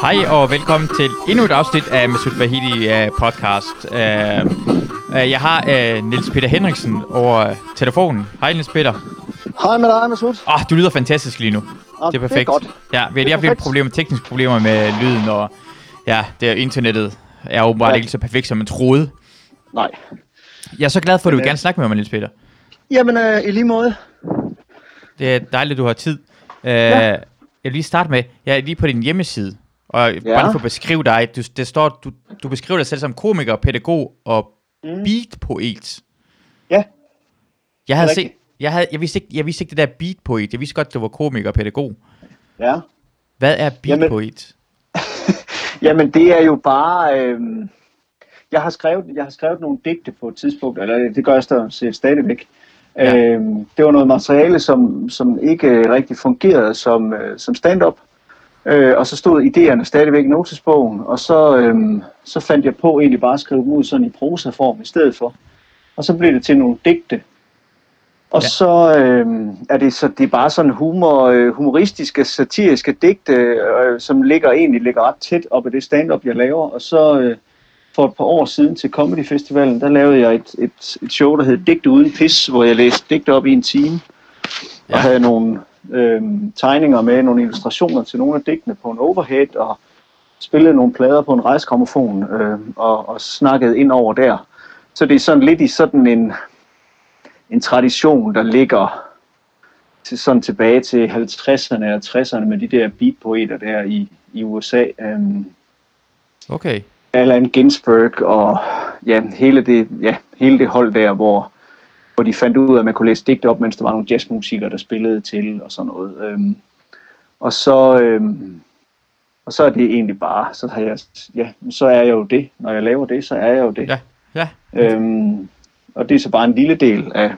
Hej og velkommen til endnu et afsnit af Masud Vahidi uh, podcast. Uh, uh, jeg har uh, Niels Peter Henriksen over telefonen. Hej Niels Peter. Hej med dig, Masud. Ah, du lyder fantastisk lige nu. Ah, det er perfekt. Det er godt. Ja, vi har lige haft lidt problemer, tekniske problemer med lyden, og ja, det er internettet er åbenbart ja. ikke så perfekt, som man troede. Nej. Jeg er så glad for, at du vil gerne snakke med mig, Niels Peter. Jamen, øh, i lige måde. Det er dejligt, at du har tid. Uh, ja. Jeg vil lige starte med, jeg er lige på din hjemmeside, og ja. bare for at beskrive dig, du, det står, du, du beskriver dig selv som komiker, pædagog og mm. beatpoet. Ja. Jeg havde set, jeg, havde, jeg, vidste ikke, jeg vidste ikke det der beatpoet. Jeg vidste godt, du var komiker og pædagog. Ja. Hvad er beatpoet? Jamen, jamen, det er jo bare... Øh, jeg, har skrevet, jeg har skrevet nogle digte på et tidspunkt, eller det gør jeg stadig, stadigvæk. Ja. Øh, det var noget materiale, som, som ikke rigtig fungerede som, øh, som stand-up. Øh, og så stod idéerne stadigvæk i notesbogen, og så, øh, så fandt jeg på egentlig bare at skrive dem ud sådan i prosaform i stedet for. Og så blev det til nogle digte. Og ja. så øh, er det så det er bare sådan humor, øh, humoristiske, satiriske digte, øh, som ligger egentlig ligger ret tæt op af det stand-up, jeg laver. Og så øh, for et par år siden til Comedy Festivalen, der lavede jeg et, et, et show, der hed Digte uden pis, hvor jeg læste digte op i en time. Ja. Og havde nogle øh, tegninger med, nogle illustrationer til nogle af digtene på en overhead, og spillede nogle plader på en rejsgrammofon, øh, og, og snakkede ind over der. Så det er sådan lidt i sådan en, en tradition, der ligger til sådan tilbage til 50'erne og 60'erne med de der beatpoeter der i, i USA. Øh, okay. Allen Ginsberg og ja, hele det, ja, hele det hold der, hvor, hvor de fandt ud af, at man kunne læse digte op, mens der var nogle jazzmusikere, der spillede til og sådan noget. Øhm, og så øhm, og så er det egentlig bare, så har jeg, ja, så er jeg jo det. Når jeg laver det, så er jeg jo det. Ja, ja. Øhm, og det er så bare en lille del af,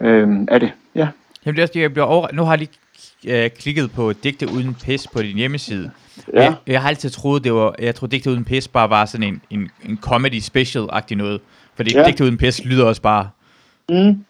øhm, af det, ja. Jamen, det er, jeg bliver over... Nu har jeg lige øh, klikket på digte uden pis på din hjemmeside. Ja. Jeg, jeg har altid troet, det var, jeg troede, digte uden pis bare var sådan en, en, en comedy special-agtig noget. Fordi ja. digte uden pis lyder også bare Mm.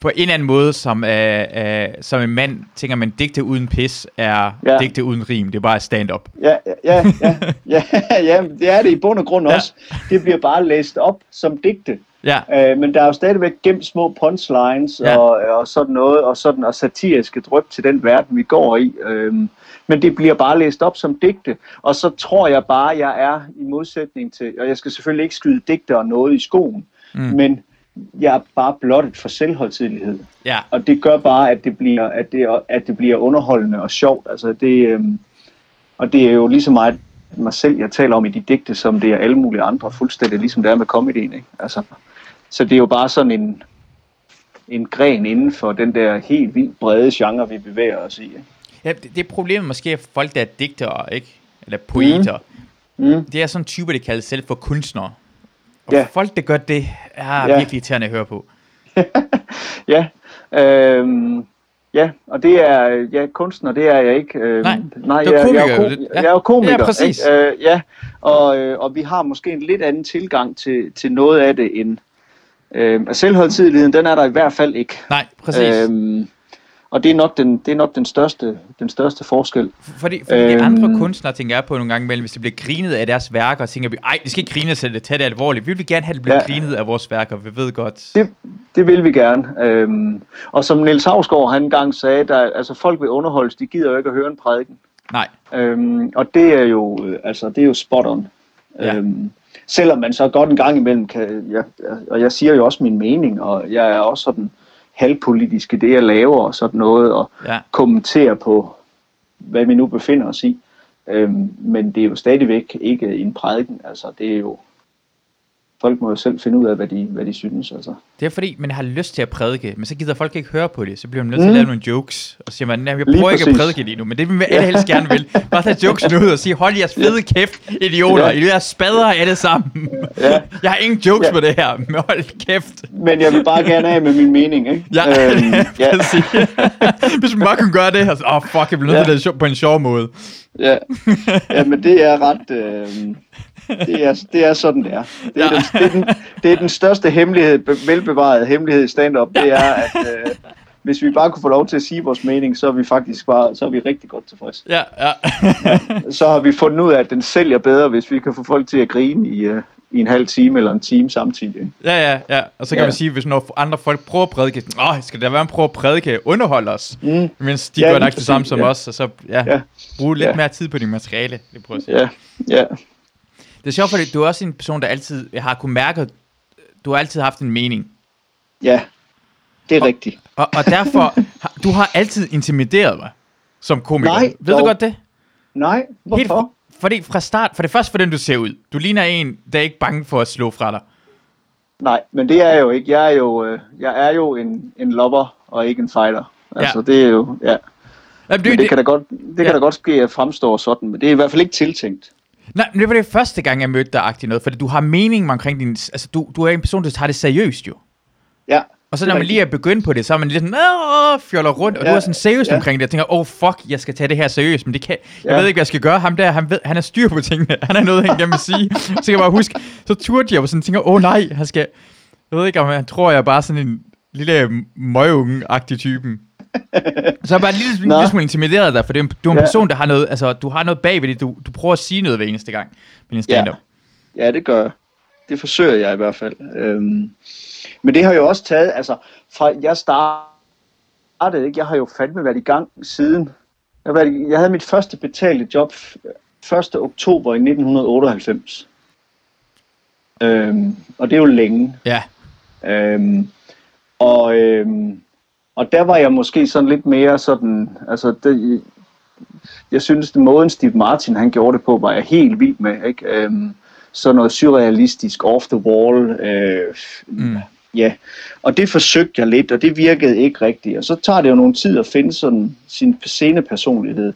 på en eller anden måde, som, øh, øh, som en mand tænker man, digte uden pis er Ja. digte uden rim. Det er bare stand-up. Ja, ja, ja, ja, ja, det er det i bund og grund Ja. også. Det bliver bare læst op som digte. Ja, Øh, men der er jo stadigvæk gemt små punchlines Ja. ja. og, og sådan noget, og sådan og satiriske drøb til den verden, vi går i. Øhm, men det bliver bare læst op som digte, og så tror jeg bare, jeg er i modsætning til, og jeg skal selvfølgelig ikke skyde digte og noget i skoen, Mm. men jeg er bare blottet for selvholdtidlighed. ja, Og det gør bare, at det bliver, at det, at det bliver underholdende og sjovt. Altså det, øhm, og det er jo lige så meget mig selv, jeg taler om i de digte, som det er alle mulige andre, fuldstændig ligesom det er med comedyen. Ikke? Altså, så det er jo bare sådan en, en gren inden for den der helt vildt brede genre, vi bevæger os i. Ikke? Ja det, det er problemet måske af folk, der er digtere, ikke? Eller poeter. Mm. Det er sådan en type, der kalder sig selv for kunstnere. Og Ja. folk, der gør det, er Ja. virkelig irriterende at høre på. Ja, øhm, ja, og det er, ja, kunstner, det er jeg ikke. Øhm, Nej, nej du er jeg, jeg, er jo. jo, Ja. jeg er jo komiker. Ja, præcis. Ikke? Øh, ja, og, øh, og vi har måske en lidt anden tilgang til, til noget af det end... Øh, selvholdtidligheden, den er der i hvert fald ikke. Nej, præcis. Øhm, og det er nok den, det er nok den største, den største forskel. Fordi, fordi øhm, de Øhm. andre kunstnere tænker jeg på nogle gange imellem, hvis det bliver grinet af deres værker, tænker vi, ej, vi skal ikke grine til det, det alvorligt. Vi vil gerne have, det bliver ja. Ja. grinet af vores værker, vi ved godt. Det, det vil vi gerne. Øhm, og som Niels Havsgaard han engang sagde, der, altså folk vil underholdes, de gider jo ikke at høre en prædiken. Nej, Øhm, og det er jo, øh, altså, det er jo spot on. Ja. Ja. Øhm, selvom man så godt en gang imellem kan, jeg, og jeg siger jo også min mening, og jeg er også sådan halvpolitisk i det, jeg laver og sådan noget, og ja. kommenterer på, hvad vi nu befinder os i. Øhm, men det er jo stadigvæk ikke en prædiken, altså det er jo, folk må jo selv finde ud af, hvad de, hvad de synes, altså. Det er fordi, man har lyst til at prædike, men så gider folk ikke høre på det. Så bliver man nødt til at Mm. lave nogle jokes. Og siger man, jeg Lige prøver ikke at prædike lige nu, men det vil alle helst gerne vil. Bare tage jokesen ud og sige, hold jeres fede kæft, idioter. Ja. I er spadre alle sammen. Ja. Jeg har ingen jokes Ja. på det her, men hold kæft. Men jeg vil bare gerne af med min mening, ikke? Ja, Øhm, ja. Hvis man bare kunne gøre det, så, åh oh, fuck, jeg bliver nødt til Ja. det på en sjov måde. ja. ja, men det er ret... Øh, det, er, det er sådan, det er. Det er, Ja. den, det er, den, det er den største hemmelighed, be- velbevarede hemmelighed i stand-up, det er, at, øh, hvis vi bare kunne få lov til at sige vores mening, så er vi faktisk bare, så er vi rigtig godt tilfredse. Ja, ja. så har vi fundet ud af, at den sælger bedre, hvis vi kan få folk til at grine i, uh, i en halv time eller en time samtidig. Ja, ja, ja. Og så kan ja. man sige, hvis når andre folk prøver at prædike, åh, skal der være en prøve at prædike, underholde os, mm. mens de ja, gør nok det samme som ja. os, og så ja, ja. bruge lidt ja. mere tid på din materiale, det prøver at sige. Ja, ja. Det er sjovt, fordi du er også en person, der altid jeg har kunnet mærke, du har altid haft en mening. Ja, det er og, rigtigt. Og, og derfor, du har altid intimideret mig som komiker. Nej, Ved dog. du godt det? Nej, hvorfor? Helt for, fordi fra start, for det første for den du ser ud. Du ligner en, der er ikke bange for at slå fra dig. Nej, men det er jeg jo ikke. Jeg er jo, øh, jeg er jo en, en lover og ikke en fighter. Altså ja. det er jo, ja. Jamen, det, det, det, kan da godt, det ja. kan da godt ske at fremstå sådan, men det er i hvert fald ikke tiltænkt. Nej, men det var det første gang, jeg mødte dig agtigt noget, fordi du har mening omkring din... Altså, du, du er en person, der tager det seriøst jo. Ja. Og så når man lige er begyndt på det, så er man lidt sådan, åh, fjoller rundt, og ja, du er sådan seriøst ja. omkring det, og tænker, åh, oh, fuck, jeg skal tage det her seriøst, men det kan, ja. jeg ved ikke, hvad jeg skal gøre, ham der, han, ved, han er styr på tingene, han er noget, han gerne vil sige, så kan jeg bare huske, så turde jeg, og sådan tænker, åh oh, nej, han skal, jeg ved ikke, om han tror, jeg er bare sådan en lille møgeunge-agtig typen. Så er bare en lille, lille smule intimideret dig, for det er, du er en ja. person, der har noget, altså, du har noget bag ved det, du, du prøver at sige noget hver eneste gang med din stand-up. Ja. ja, det gør jeg. Det forsøger jeg i hvert fald. Øhm, men det har jo også taget, altså, fra jeg startede, ikke? jeg har jo fandme været i gang siden. Jeg, været, jeg havde mit første betalte job 1. oktober i 1998. Øhm, og det er jo længe. Ja. Øhm, og, øhm, og der var jeg måske sådan lidt mere sådan, altså det, jeg synes, den måden Steve Martin han gjorde det på, var jeg helt vild med. Ikke? Øhm, sådan noget surrealistisk, off the wall, øh, mm. ja. Og det forsøgte jeg lidt, og det virkede ikke rigtigt. Og så tager det jo nogle tid at finde sådan sin scenepersonlighed.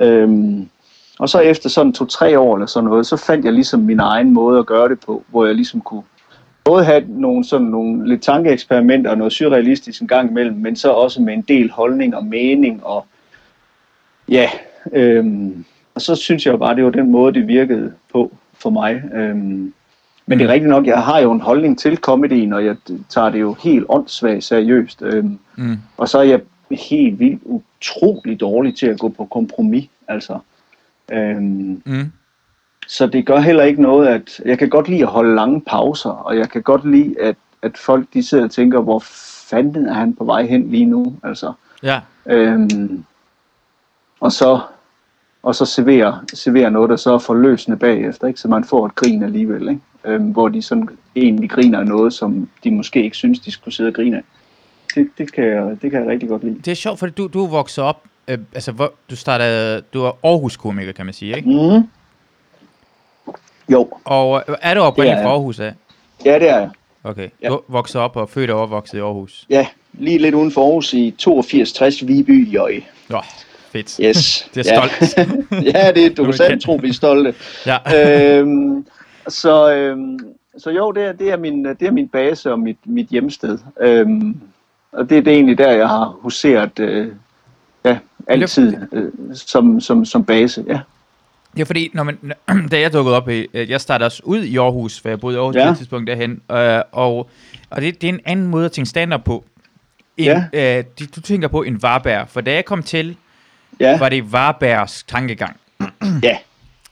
Øhm, og så efter sådan to-tre år eller sådan noget, så fandt jeg ligesom min egen måde at gøre det på, hvor jeg ligesom kunne både have nogle, sådan nogle lidt tankeeksperimenter og noget surrealistisk en gang imellem, men så også med en del holdning og mening og ja, øhm, og så synes jeg bare, det var den måde, det virkede på for mig. Øhm, men det er rigtigt nok, jeg har jo en holdning til comedyen, og jeg tager det jo helt åndssvagt seriøst. Øhm, mm. Og så er jeg helt vildt utrolig dårlig til at gå på kompromis. Altså, øhm, mm. Så det gør heller ikke noget, at jeg kan godt lide at holde lange pauser, og jeg kan godt lide, at, at folk de sidder og tænker, hvor fanden er han på vej hen lige nu? Altså, ja. øhm, og så og så servere, servere noget, der så er forløsende bagefter, ikke? så man får et grin alligevel, ikke? Øhm, hvor de sådan egentlig griner af noget, som de måske ikke synes, de skulle sidde og grine af. Det, det, kan, jeg, det kan jeg rigtig godt lide. Det er sjovt, fordi du, du vokset op, øh, altså hvor, du startede, du er Aarhus-komiker, kan man sige, ikke? Mm. Jo. Og øh, er du oprindeligt fra Aarhus af? Ja, det er jeg. Okay, ja. du er vokset op og født og opvokset i Aarhus? Ja, lige lidt uden for Aarhus i 82-60 Viby Jøj. Ja, fedt. Yes. det er stolt. ja, det, du kan tro, vi er stolte. ja. øhm, så, øhm, så jo, det er, det, er min, det er min base og mit, mit hjemsted. Øhm, og det, det er egentlig der, jeg har huseret øh, ja, altid øh, som, som, som base. Ja. Ja, fordi når man, da jeg dukkede op, i, øh, jeg startede også ud i Aarhus, for jeg boede i Aarhus ja. på et tidspunkt derhen, øh, og, og det, det er en anden måde at tænke stand på. En, ja. øh, du, tænker på en Varberg, for da jeg kom til, ja. var det Varbergs tankegang. ja.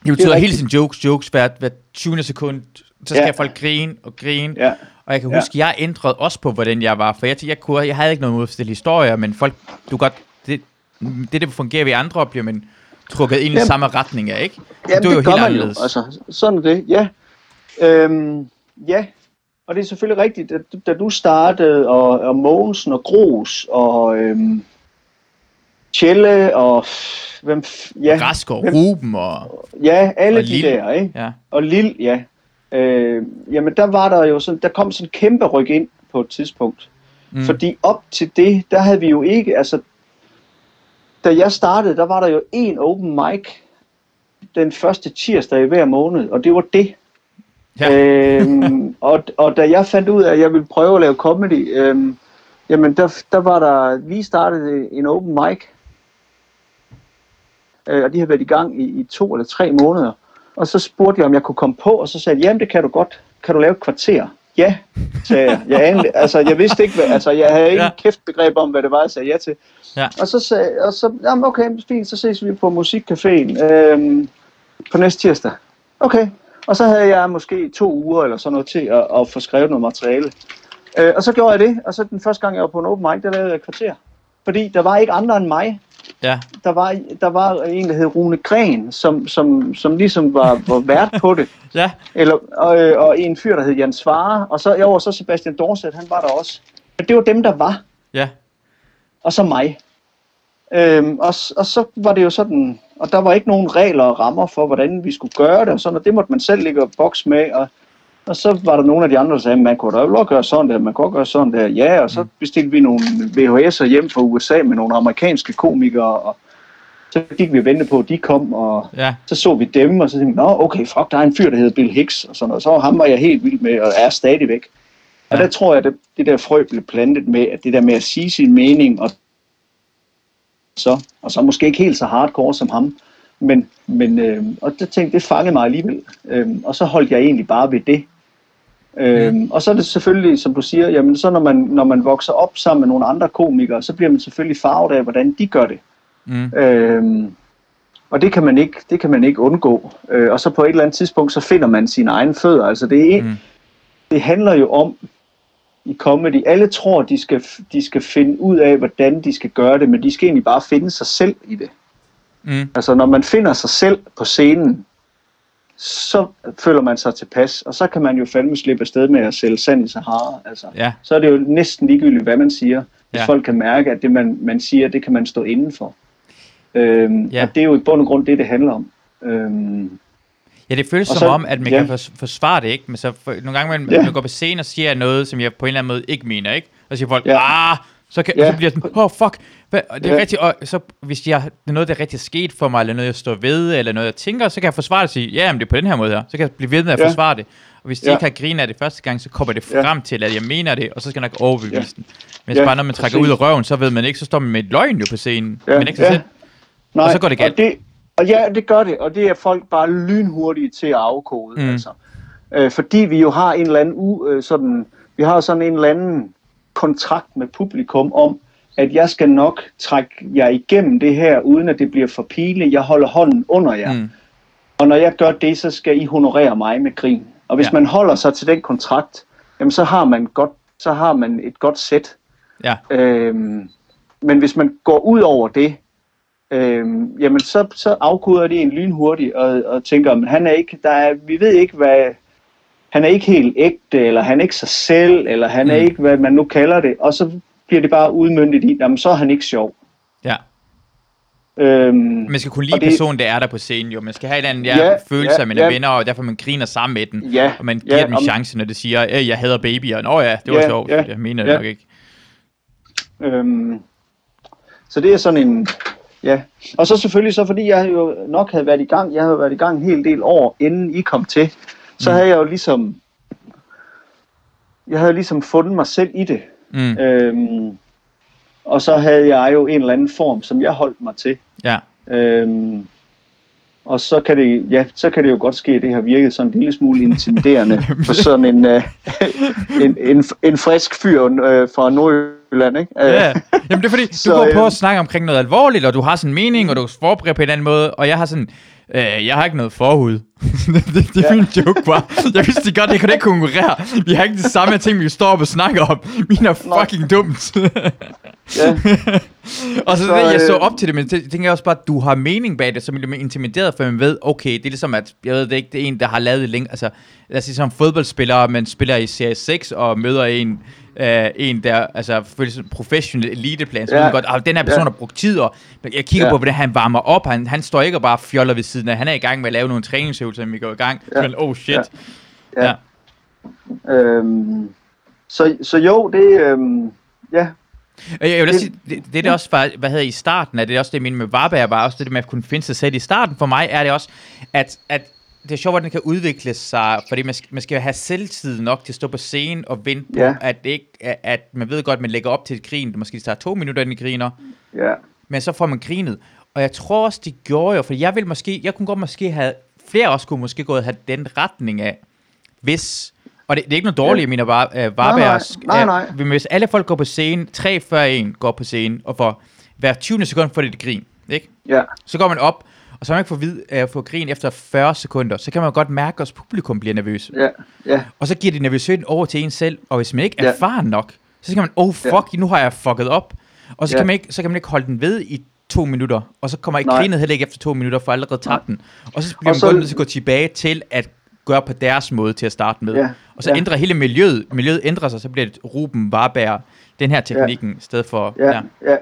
Det betyder hele sin jokes, jokes hver, hver 20 sekund, så skal ja. folk grine og grine. Ja. Og jeg kan huske, ja. jeg ændrede også på, hvordan jeg var, for jeg, jeg, kunne, jeg havde ikke noget modstille historier, men folk, du godt, det, det, det fungerer vi andre oplever, men trukket ind i jamen, samme retning af, ikke? Jamen, du er jo helt anderledes. Jo. Altså, sådan er det, ja. Øhm, ja, og det er selvfølgelig rigtigt, at da du startede, og, og Mogensen og Gros, og øhm, Tjelle, og hvem, ja. Rask og Ruben, og... Ja, alle og de Lille. der, ikke? Ja. Og Lille, ja. Øh, jamen, der var der jo sådan, der kom sådan en kæmpe ryk ind på et tidspunkt. Mm. Fordi op til det, der havde vi jo ikke, altså da jeg startede, der var der jo en open mic den første tirsdag i hver måned, og det var det. Ja. øhm, og, og da jeg fandt ud af, at jeg ville prøve at lave comedy, øhm, jamen der, der var der lige startet en open mic, øh, og de har været i gang i, i to eller tre måneder. Og så spurgte jeg, om jeg kunne komme på, og så sagde jeg, jamen det kan du godt. Kan du lave et kvarter? Ja, sagde jeg. Jeg, anede, altså, jeg vidste ikke, hvad, altså, jeg havde ikke ja. kæft begreb om, hvad det var, jeg sagde ja til. Ja. Og så sagde og så, jamen okay, fint, så ses vi på Musikcaféen øhm, på næste tirsdag. Okay, og så havde jeg måske to uger eller sådan noget til at, at få skrevet noget materiale. Øh, og så gjorde jeg det, og så den første gang, jeg var på en open mic, der lavede jeg et kvarter. Fordi der var ikke andre end mig. Ja. Der, var, der var en, der hed Rune Gren, som, som, som ligesom var, var vært på det. ja. Eller, og, og en fyr, der hed Jan Svare. Og så, jeg var så Sebastian Dorset, han var der også. Men det var dem, der var. Ja. Og så mig. Øhm, og, og så var det jo sådan, og der var ikke nogen regler og rammer for, hvordan vi skulle gøre det, og sådan, og det måtte man selv ligge og boks med, og, og så var der nogle af de andre, der sagde, man kunne da jo gøre sådan der, man kunne gøre sådan der, ja, og så mm. bestilte vi nogle VHS'er hjem fra USA med nogle amerikanske komikere, og så gik vi og vente på, at de kom, og ja. så så vi dem, og så tænkte vi, nå, okay, fuck, der er en fyr, der hedder Bill Hicks, og sådan noget. Så ham var jeg helt vild med, og er stadigvæk. Ja. Og der tror jeg, at det, det der frø blev plantet med, at det der med at sige sin mening, og så, og så måske ikke helt så hardcore som ham, men, men øh, og det tænkte, det fangede mig alligevel, øh, og så holdt jeg egentlig bare ved det. Øh, mm. Og så er det selvfølgelig, som du siger, jamen så når man, når man vokser op sammen med nogle andre komikere, så bliver man selvfølgelig farvet af, hvordan de gør det. Mm. Øh, og det kan man ikke, det kan man ikke undgå. Øh, og så på et eller andet tidspunkt, så finder man sine egne fødder. Altså det, er, mm. det handler jo om, i comedy. Alle tror, de skal, de skal finde ud af, hvordan de skal gøre det, men de skal egentlig bare finde sig selv i det. Mm. Altså, når man finder sig selv på scenen, så føler man sig tilpas, og så kan man jo fandme slippe afsted med at sælge sand i Sahara. Altså, ja. Så er det jo næsten ligegyldigt, hvad man siger, hvis ja. folk kan mærke, at det, man, man siger, det kan man stå indenfor. Øhm, ja. Og det er jo i bund og grund det, det handler om. Øhm, Ja, det føles som så, om, at man ja. kan forsvare det, ikke? Men så for, nogle gange, man, ja. man går på scenen og siger noget, som jeg på en eller anden måde ikke mener, ikke? Og så siger folk, ja. ah, så, kan, ja. så bliver det sådan, oh fuck, Hvad? det er ja. rigtigt, og så hvis jeg, det er noget, der er rigtig sket for mig, eller noget, jeg står ved, eller noget, jeg tænker, så kan jeg forsvare det og sige, ja, men det er på den her måde her, så kan jeg blive ved med at ja. forsvare det. Og hvis de ja. ikke har grinet af det første gang, så kommer det frem ja. til, at jeg mener det, og så skal jeg nok overbevise ja. den. Men ja. bare når man trækker præcis. ud af røven, så ved man ikke, så står man med et løgn jo på scenen, ja. men ikke sig ja. selv. Nej, og så går det galt. Og det, og ja, det gør det, og det er folk bare lynhurtige til at afkode. Mm. Altså. Øh, fordi vi jo har en eller anden u, øh, sådan, vi har sådan en eller anden kontrakt med publikum om, at jeg skal nok trække jer igennem det her, uden at det bliver for pinligt. Jeg holder hånden under jer. Mm. Og når jeg gør det, så skal I honorere mig med grin. Og hvis ja. man holder sig til den kontrakt, jamen så har man godt, så har man et godt sæt. Ja. Øhm, men hvis man går ud over det, øhm, jamen så, så afkoder de en lynhurtigt og, og tænker, men han er ikke, der er, vi ved ikke, hvad, han er ikke helt ægte, eller han er ikke sig selv, eller han mm. er ikke, hvad man nu kalder det, og så bliver det bare udmyndtet i, jamen så er han ikke sjov. Ja. Øhm, man skal kunne lide det, personen, der er der på scenen, jo. Man skal have en anden ja, ja, følelse af, man ja, er venner, og derfor man griner sammen med den. Ja, og man giver ja, dem en chance, når det siger, at jeg hader babyer. Nå ja, det var ja, sjovt. Ja, jeg mener ja. det nok ikke. Øhm, så det er sådan en, Ja, og så selvfølgelig så, fordi jeg jo nok havde været i gang, jeg havde været i gang en hel del år, inden I kom til, så mm. havde jeg jo ligesom, jeg havde ligesom fundet mig selv i det. Mm. Øhm, og så havde jeg jo en eller anden form, som jeg holdt mig til. Ja. Øhm, og så kan, det, ja, så kan det jo godt ske, at det har virket sådan en lille smule intimiderende for sådan en, uh, en, en, en frisk fyr uh, fra Nordjylland, ikke? Uh, ja, jamen det er fordi, du så, går på at snakke omkring noget alvorligt, og du har sådan en mening, og du forbereder på en anden måde, og jeg har sådan, Øh, jeg har ikke noget forhud. det, det, det er ja. min joke bare. Jeg vidste godt, det kunne ikke konkurrere. Vi har ikke det samme ting, vi står op og snakker om. Min er fucking Nej. dumt. ja. og så, så det, jeg så øh, op til det, men det tænker jeg også bare, at du har mening bag det, så bliver intimideret, for man ved, okay, det er ligesom, at jeg ved det ikke, det er en, der har lavet det længe. Altså, lad os sige som fodboldspiller, man spiller i Serie 6 og møder en, uh, en, der altså, føler sådan professionel eliteplan, så ja. godt, at den her person ja. har brugt tid, og jeg kigger ja. på, hvordan han varmer op, han, han står ikke og bare fjoller ved siden af, han er i gang med at lave nogle træningsøvelser, vi går i gang, ja. men oh shit. Ja. ja. ja. Øhm, så, så jo, det, øhm, ja, jeg vil det, sige, det, det er det også, for, hvad hedder i starten, er det også det, jeg mener med Varberg, var også det med at kunne finde sig selv i starten. For mig er det også, at, at det er sjovt, hvordan det kan udvikle sig, fordi man skal, man skal have selvtid nok til at stå på scenen og vente på, ja. at, det ikke, at man ved godt, at man lægger op til et grin, det måske tager to minutter, inden griner, ja. men så får man grinet. Og jeg tror også, de gjorde jo, for jeg vil måske, jeg kunne godt måske have, flere også kunne måske gået have den retning af, hvis Og det, det er ikke noget dårligt, jeg mener bare, uh, Varberg, nej, nej, nej. Uh, hvis alle folk går på scenen, 3 før 1 går på scenen, og for hver 20. sekund får det et grin, ikke? Ja. Så går man op, og så man ikke får vid, uh, få grin efter 40 sekunder, så kan man godt mærke, at publikum bliver nervøs. Ja, ja. Og så giver det nervøsitet over til en selv, og hvis man ikke er Ja. erfaren nok, så skal man, oh fuck, ja. nu har jeg fucket op. Og så, Ja. kan man ikke, så kan man ikke holde den ved i to minutter, og så kommer ikke grinet heller ikke efter to minutter, for allerede tabt den. Og så bliver Og man så- godt nødt til at gå tilbage til at gøre på deres måde til at starte med. Ja. Og så Ja. ændrer hele miljøet, miljøet ændrer sig, så bliver det Ruben Varberg, den her teknikken, i stedet for... Ja, ja.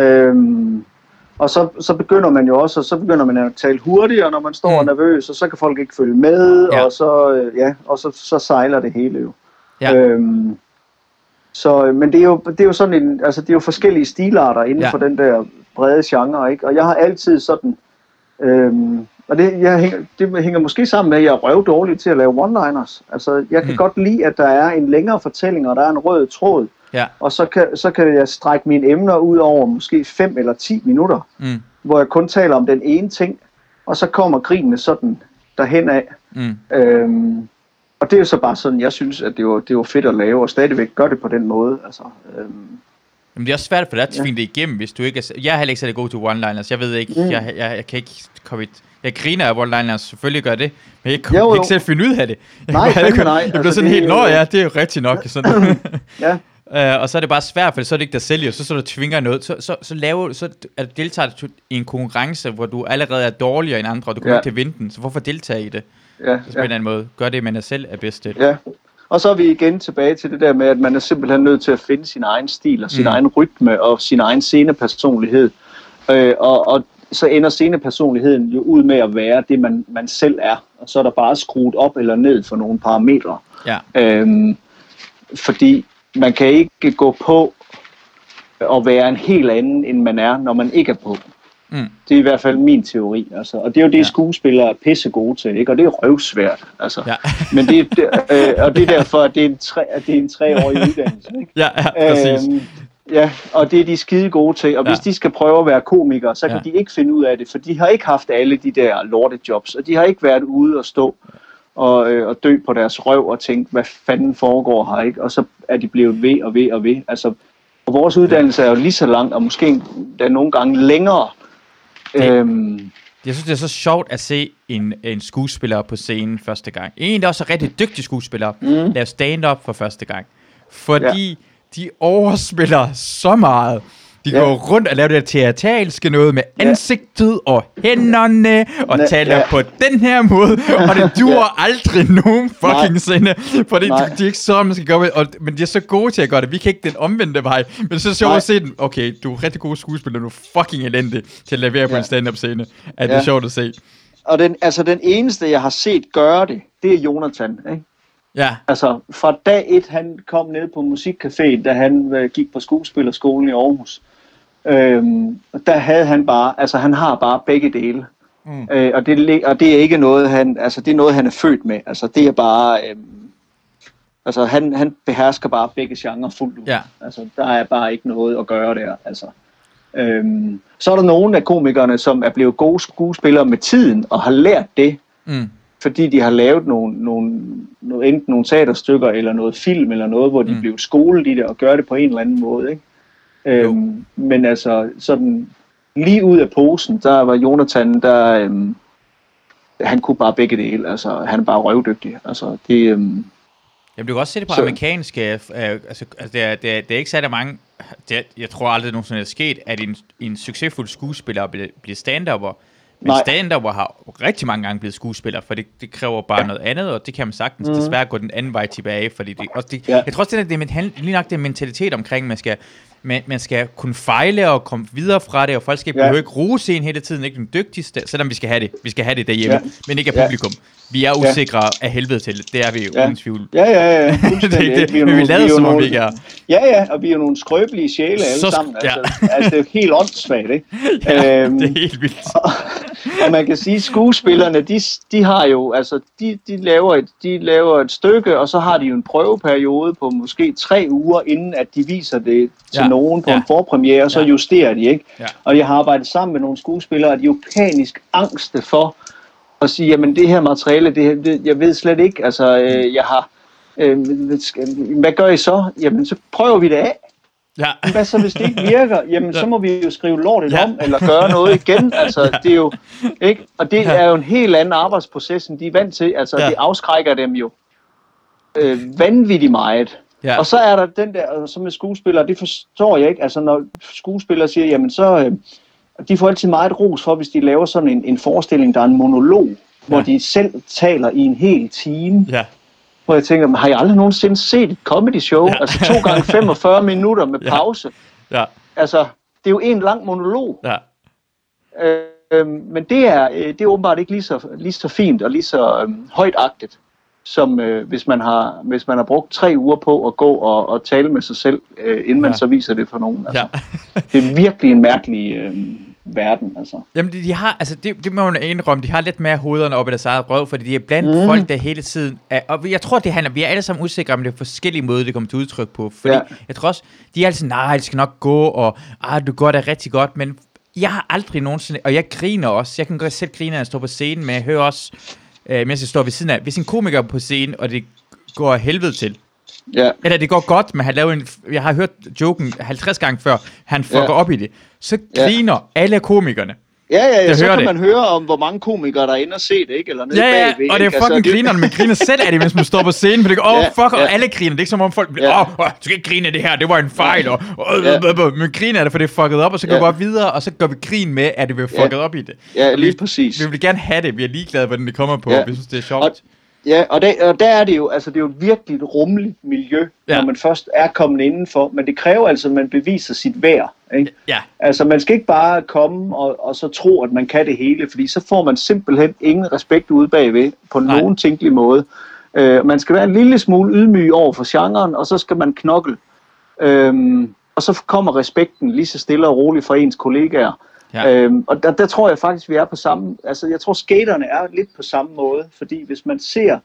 Øhm, og så, så begynder man jo også, så begynder man at tale hurtigere, når man står Mm. nervøs, og så kan folk ikke følge med, Ja. og så øh, ja, og så, så sejler det hele jo. Ja. Øhm, så, øh, men det er, jo, det er jo sådan en, altså det er jo forskellige stilarter inden Ja. for den der brede genre, ikke? Og jeg har altid sådan, øhm, og det, jeg hænger, det hænger måske sammen med, at jeg er røvdårlig til at lave one-liners. Altså, jeg kan mm. godt lide, at der er en længere fortælling, og der er en rød tråd. Ja. Og så kan, så kan jeg strække mine emner ud over måske 5 eller 10 minutter, Mm, hvor jeg kun taler om den ene ting, og så kommer grinene sådan derhen af. mm. Øhm, og det er jo så bare sådan, jeg synes, at det var, det var fedt at lave, og stadigvæk gøre det på den måde. Altså, øhm, Men det er også svært for dig at Ja. tvinge det igennem, hvis du ikke er... Jeg er heller ikke særlig god til one-liners. Jeg ved ikke, Mm. jeg, jeg, jeg kan ikke komme i... Jeg griner af one-liners, selvfølgelig gør det, men jeg kan Jo, ikke selv finde ud af det. Jeg Nej, kan fandme nej. Jeg bliver Altså, sådan det helt, nå ja, det er jo rigtigt nok. Sådan. ja, Uh, og så er det bare svært, for så er det ikke selv, jo. så så du tvinger noget. Så, så, så, laver, så er du deltager du i en konkurrence, hvor du allerede er dårligere end andre, og du kommer Ja. ikke til at vinde den. Så hvorfor deltage i det? ja, Så på en ja, eller anden måde. Gør det, man er selv er bedst til. ja. Og så er vi igen tilbage til det der med, at man er simpelthen nødt til at finde sin egen stil, og sin mm. egen rytme, og sin egen scenepersonlighed. Øh, og, og så ender scenepersonligheden jo ud med at være det, man, man selv er. Og så er der bare skruet op eller ned for nogle parametre. Ja. Øhm, fordi man kan ikke gå på og være en helt anden, end man er, når man ikke er på. Mm. Det er i hvert fald min teori. Altså. Og det er jo det, Ja. skuespillere er pisse gode til, ikke? og det er røvsvært. Altså. Ja. Men det, det, øh, og det er derfor, at det er en, tre, at det er en treårig uddannelse. Ikke? Ja, ja, præcis. Øhm, ja, og det er de skide gode til. Og Ja. hvis de skal prøve at være komikere, så kan Ja. de ikke finde ud af det, for de har ikke haft alle de der lortejobs, og de har ikke været ude og stå og, øh, og dø på deres røv og tænke, hvad fanden foregår her, ikke? Og så er de blevet ved og ved og ved. Altså, og vores uddannelse er jo lige så lang, og måske der nogle gange længere. Det- Øhm, Jeg synes, det er så sjovt at se en, en skuespiller på scenen første gang. En, der også er rigtig dygtig skuespiller, mm. lave stand-up for første gang. Fordi ja. de overspiller så meget. De Ja. går rundt og laver det teatralske noget med Ja. ansigtet og hænderne, og Ja, taler ja. på den her måde, og det duer aldrig nogen fucking Nej. sinde, fordi de, Nej. de er ikke så, man skal gøre og, men de er så gode til at gøre det. Vi kan ikke den omvendte vej, men det er så sjovt Nej. at se den. Okay, du er rigtig god skuespiller, du er fucking elendig til at levere på Ja. en stand-up scene. Er det Ja. sjovt at se. og den, altså, den eneste, jeg har set gøre det, det er Jonathan. Ikke? Ja, Altså, fra dag et, han kom ned på Musikcaféen, da han øh, gik på skuespillerskolen i Aarhus. Øhm, der havde han bare, altså han har bare begge dele. Mm. Øh, og, det, og det er ikke noget, han, altså det er noget, han er født med. Altså det er bare, øhm, altså han, han behersker bare begge genrer fuldt ud. Ja. Altså der er bare ikke noget at gøre der. Altså. Øhm, så er der nogle af komikerne, som er blevet gode skuespillere med tiden, og har lært det, mm. fordi de har lavet nogle, nogle, nogle, enten nogle teaterstykker eller noget film eller noget, hvor de mm. blev skolet i det og gør det på en eller anden måde. Ikke? Øhm, men altså sådan lige ud af posen, der var Jonathan, der øhm, han kunne bare begge dele. Altså han er bare røvdygtig. Altså det øhm, Jamen, du kan også se det på Så- amerikanske, øh, altså, altså det, er, det, er, det er ikke særlig mange, det er, jeg tror aldrig nogensinde er sket, at en, en succesfuld skuespiller bliver, bliver stand-upper, men Nej. stand-upper har rigtig mange gange blevet skuespiller, for det, det kræver bare ja. noget andet, og det kan man sagtens mm. desværre gå den anden vej tilbage, fordi det, også det, ja. Jeg tror også, det er, det er lige nok det er mentalitet omkring, man skal, man, man skal kunne fejle og komme videre fra det, og folk skal Ja. behøve ikke rose en hele tiden, ikke den dygtigste, selvom vi skal have det, vi skal have det derhjemme, ja. Men ikke af publikum. Vi er usikre af helvede til det, er vi jo Ja. uden tvivl. ja, ja, ja. det, det, er men vi lader er som om vi ikke er. Ja, ja, og vi er jo nogle skrøbelige sjæle alle Så sammen. ja. Altså, altså, det er jo helt åndssvagt, ikke? Ja, Øhm, det er helt vildt. og man kan sige, at skuespillerne, de, de har jo, altså, de, de, laver et, de laver et stykke, og så har de jo en prøveperiode på måske tre uger, inden at de viser det til Ja, ja. nogen på ja. ja. en forpremiere, og så Ja. ja. justerer de, ikke? Ja. Og jeg har arbejdet sammen med nogle skuespillere, og de er jo panisk angste for at sige, jamen det her materiale, det, her- det, jeg ved slet ikke, altså, øh, jeg har Øh, hvad gør I så? Jamen, så prøver vi det af. Ja. Hvad så, hvis det ikke virker? Jamen, ja. så må vi jo skrive lortet ja. om, eller gøre noget igen. Altså, ja. det er jo, ikke? Og det ja. er jo en helt anden arbejdsproces, end de er vant til. Altså, ja. det afskrækker dem jo øh, vanvittigt meget. Ja. Og så er der den der, som med skuespillere, det forstår jeg ikke. Altså, når skuespillere siger, jamen så, øh, de får altid meget ros for, hvis de laver sådan en, en forestilling, der er en monolog, ja. hvor de selv taler i en hel time. Ja hvor jeg tænker, har jeg aldrig nogensinde set et comedy show? Ja. Altså to gange 45 minutter med pause. Ja. Ja. Altså, det er jo en lang monolog. Ja. Øh, men det er, øh, det er åbenbart ikke lige så, lige så fint og lige så øh, højtagtigt, som øh, hvis, man har, hvis man har brugt tre uger på at gå og, og tale med sig selv, øh, inden man ja. så viser det for nogen. Altså, ja. det er virkelig en mærkelig... Øh, verden. Altså. Jamen, de, de har, altså, det, det må man indrømme, de har lidt mere hovederne op i deres eget røv, fordi de er blandt mm. folk, der hele tiden er, og jeg tror, det handler, vi er alle sammen usikre om det er forskellige måder, det kommer til udtryk på, fordi ja. jeg tror også, de er altid, nej, det skal nok gå, og ah, du går da rigtig godt, men jeg har aldrig nogensinde, og jeg griner også, jeg kan godt selv grine, når jeg står på scenen, men jeg hører også, øh, mens jeg står ved siden af, hvis en komiker er på scenen, og det går helvede til, Ja. Eller det går godt, men han laver en, jeg har hørt joken 50 gange før, han fucker ja. op i det. Så griner ja. alle komikerne. Ja, ja, ja så kan det. man høre om, hvor mange komikere, der er inde og se det, ikke? Eller nede ja, ja, bagved, og det er altså, fucking altså, grinerne, men griner selv af det, hvis man står på scenen, for det går, åh, oh, fuck, ja. og alle griner. Det er ikke som om folk bliver, åh, ja. oh, du skal ikke grine af det her, det var en fejl, og, oh, ja. men griner af det, for det er fucket op, og så går ja. vi bare videre, og så går vi grin med, at det bliver fucket ja. op i det. Ja, lige præcis. Vi vil gerne have det, vi er ligeglade, hvordan det kommer på, ja. vi synes, det er sjovt. Og, Ja, og der, og der er det jo, altså det er jo et virkelig et rummeligt miljø, ja. når man først er kommet indenfor, men det kræver altså, at man beviser sit værd. Ikke? Ja. Altså man skal ikke bare komme og, og så tro, at man kan det hele, fordi så får man simpelthen ingen respekt ude bagved på Nej. nogen tænkelig måde. Uh, man skal være en lille smule ydmyg over for genren, og så skal man knokle. Uh, og så kommer respekten lige så stille og roligt fra ens kollegaer. Ja. Øhm, og der, der tror jeg faktisk, vi er på samme... Altså, jeg tror, skaterne er lidt på samme måde, fordi hvis man ser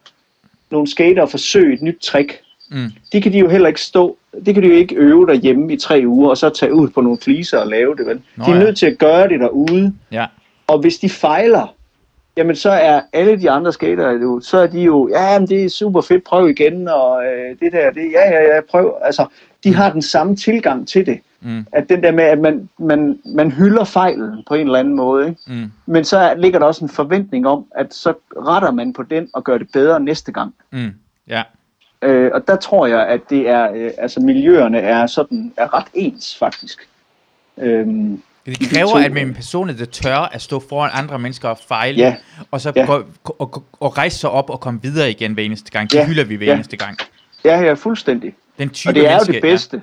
nogle skater forsøge et nyt trick, mm. de kan de jo heller ikke stå... Det kan de jo ikke øve derhjemme i tre uger, og så tage ud på nogle fliser og lave det, vel? Nå, de er ja. nødt til at gøre det derude. Ja. Og hvis de fejler, jamen så er alle de andre skater jo, så er de jo, ja, men det er super fedt, prøv igen, og øh, det der, det, ja, ja, ja, prøv. Altså, de har den samme tilgang til det. Mm. At den der med, at man, man, man hylder fejlen på en eller anden måde. Ikke? Mm. Men så ligger der også en forventning om, at så retter man på den og gør det bedre næste gang. Mm. Ja. Øh, og der tror jeg, at det er, øh, altså miljøerne er sådan, er ret ens faktisk. Øhm, det kræver, de at man en person, der tør at stå foran andre mennesker og fejle, ja, og så ja. gå, og, og rejse sig op og komme videre igen hver eneste gang. Det ja, hylder vi hver ja. eneste gang. Ja, ja, fuldstændig. Den type og det er jo det bedste. Ja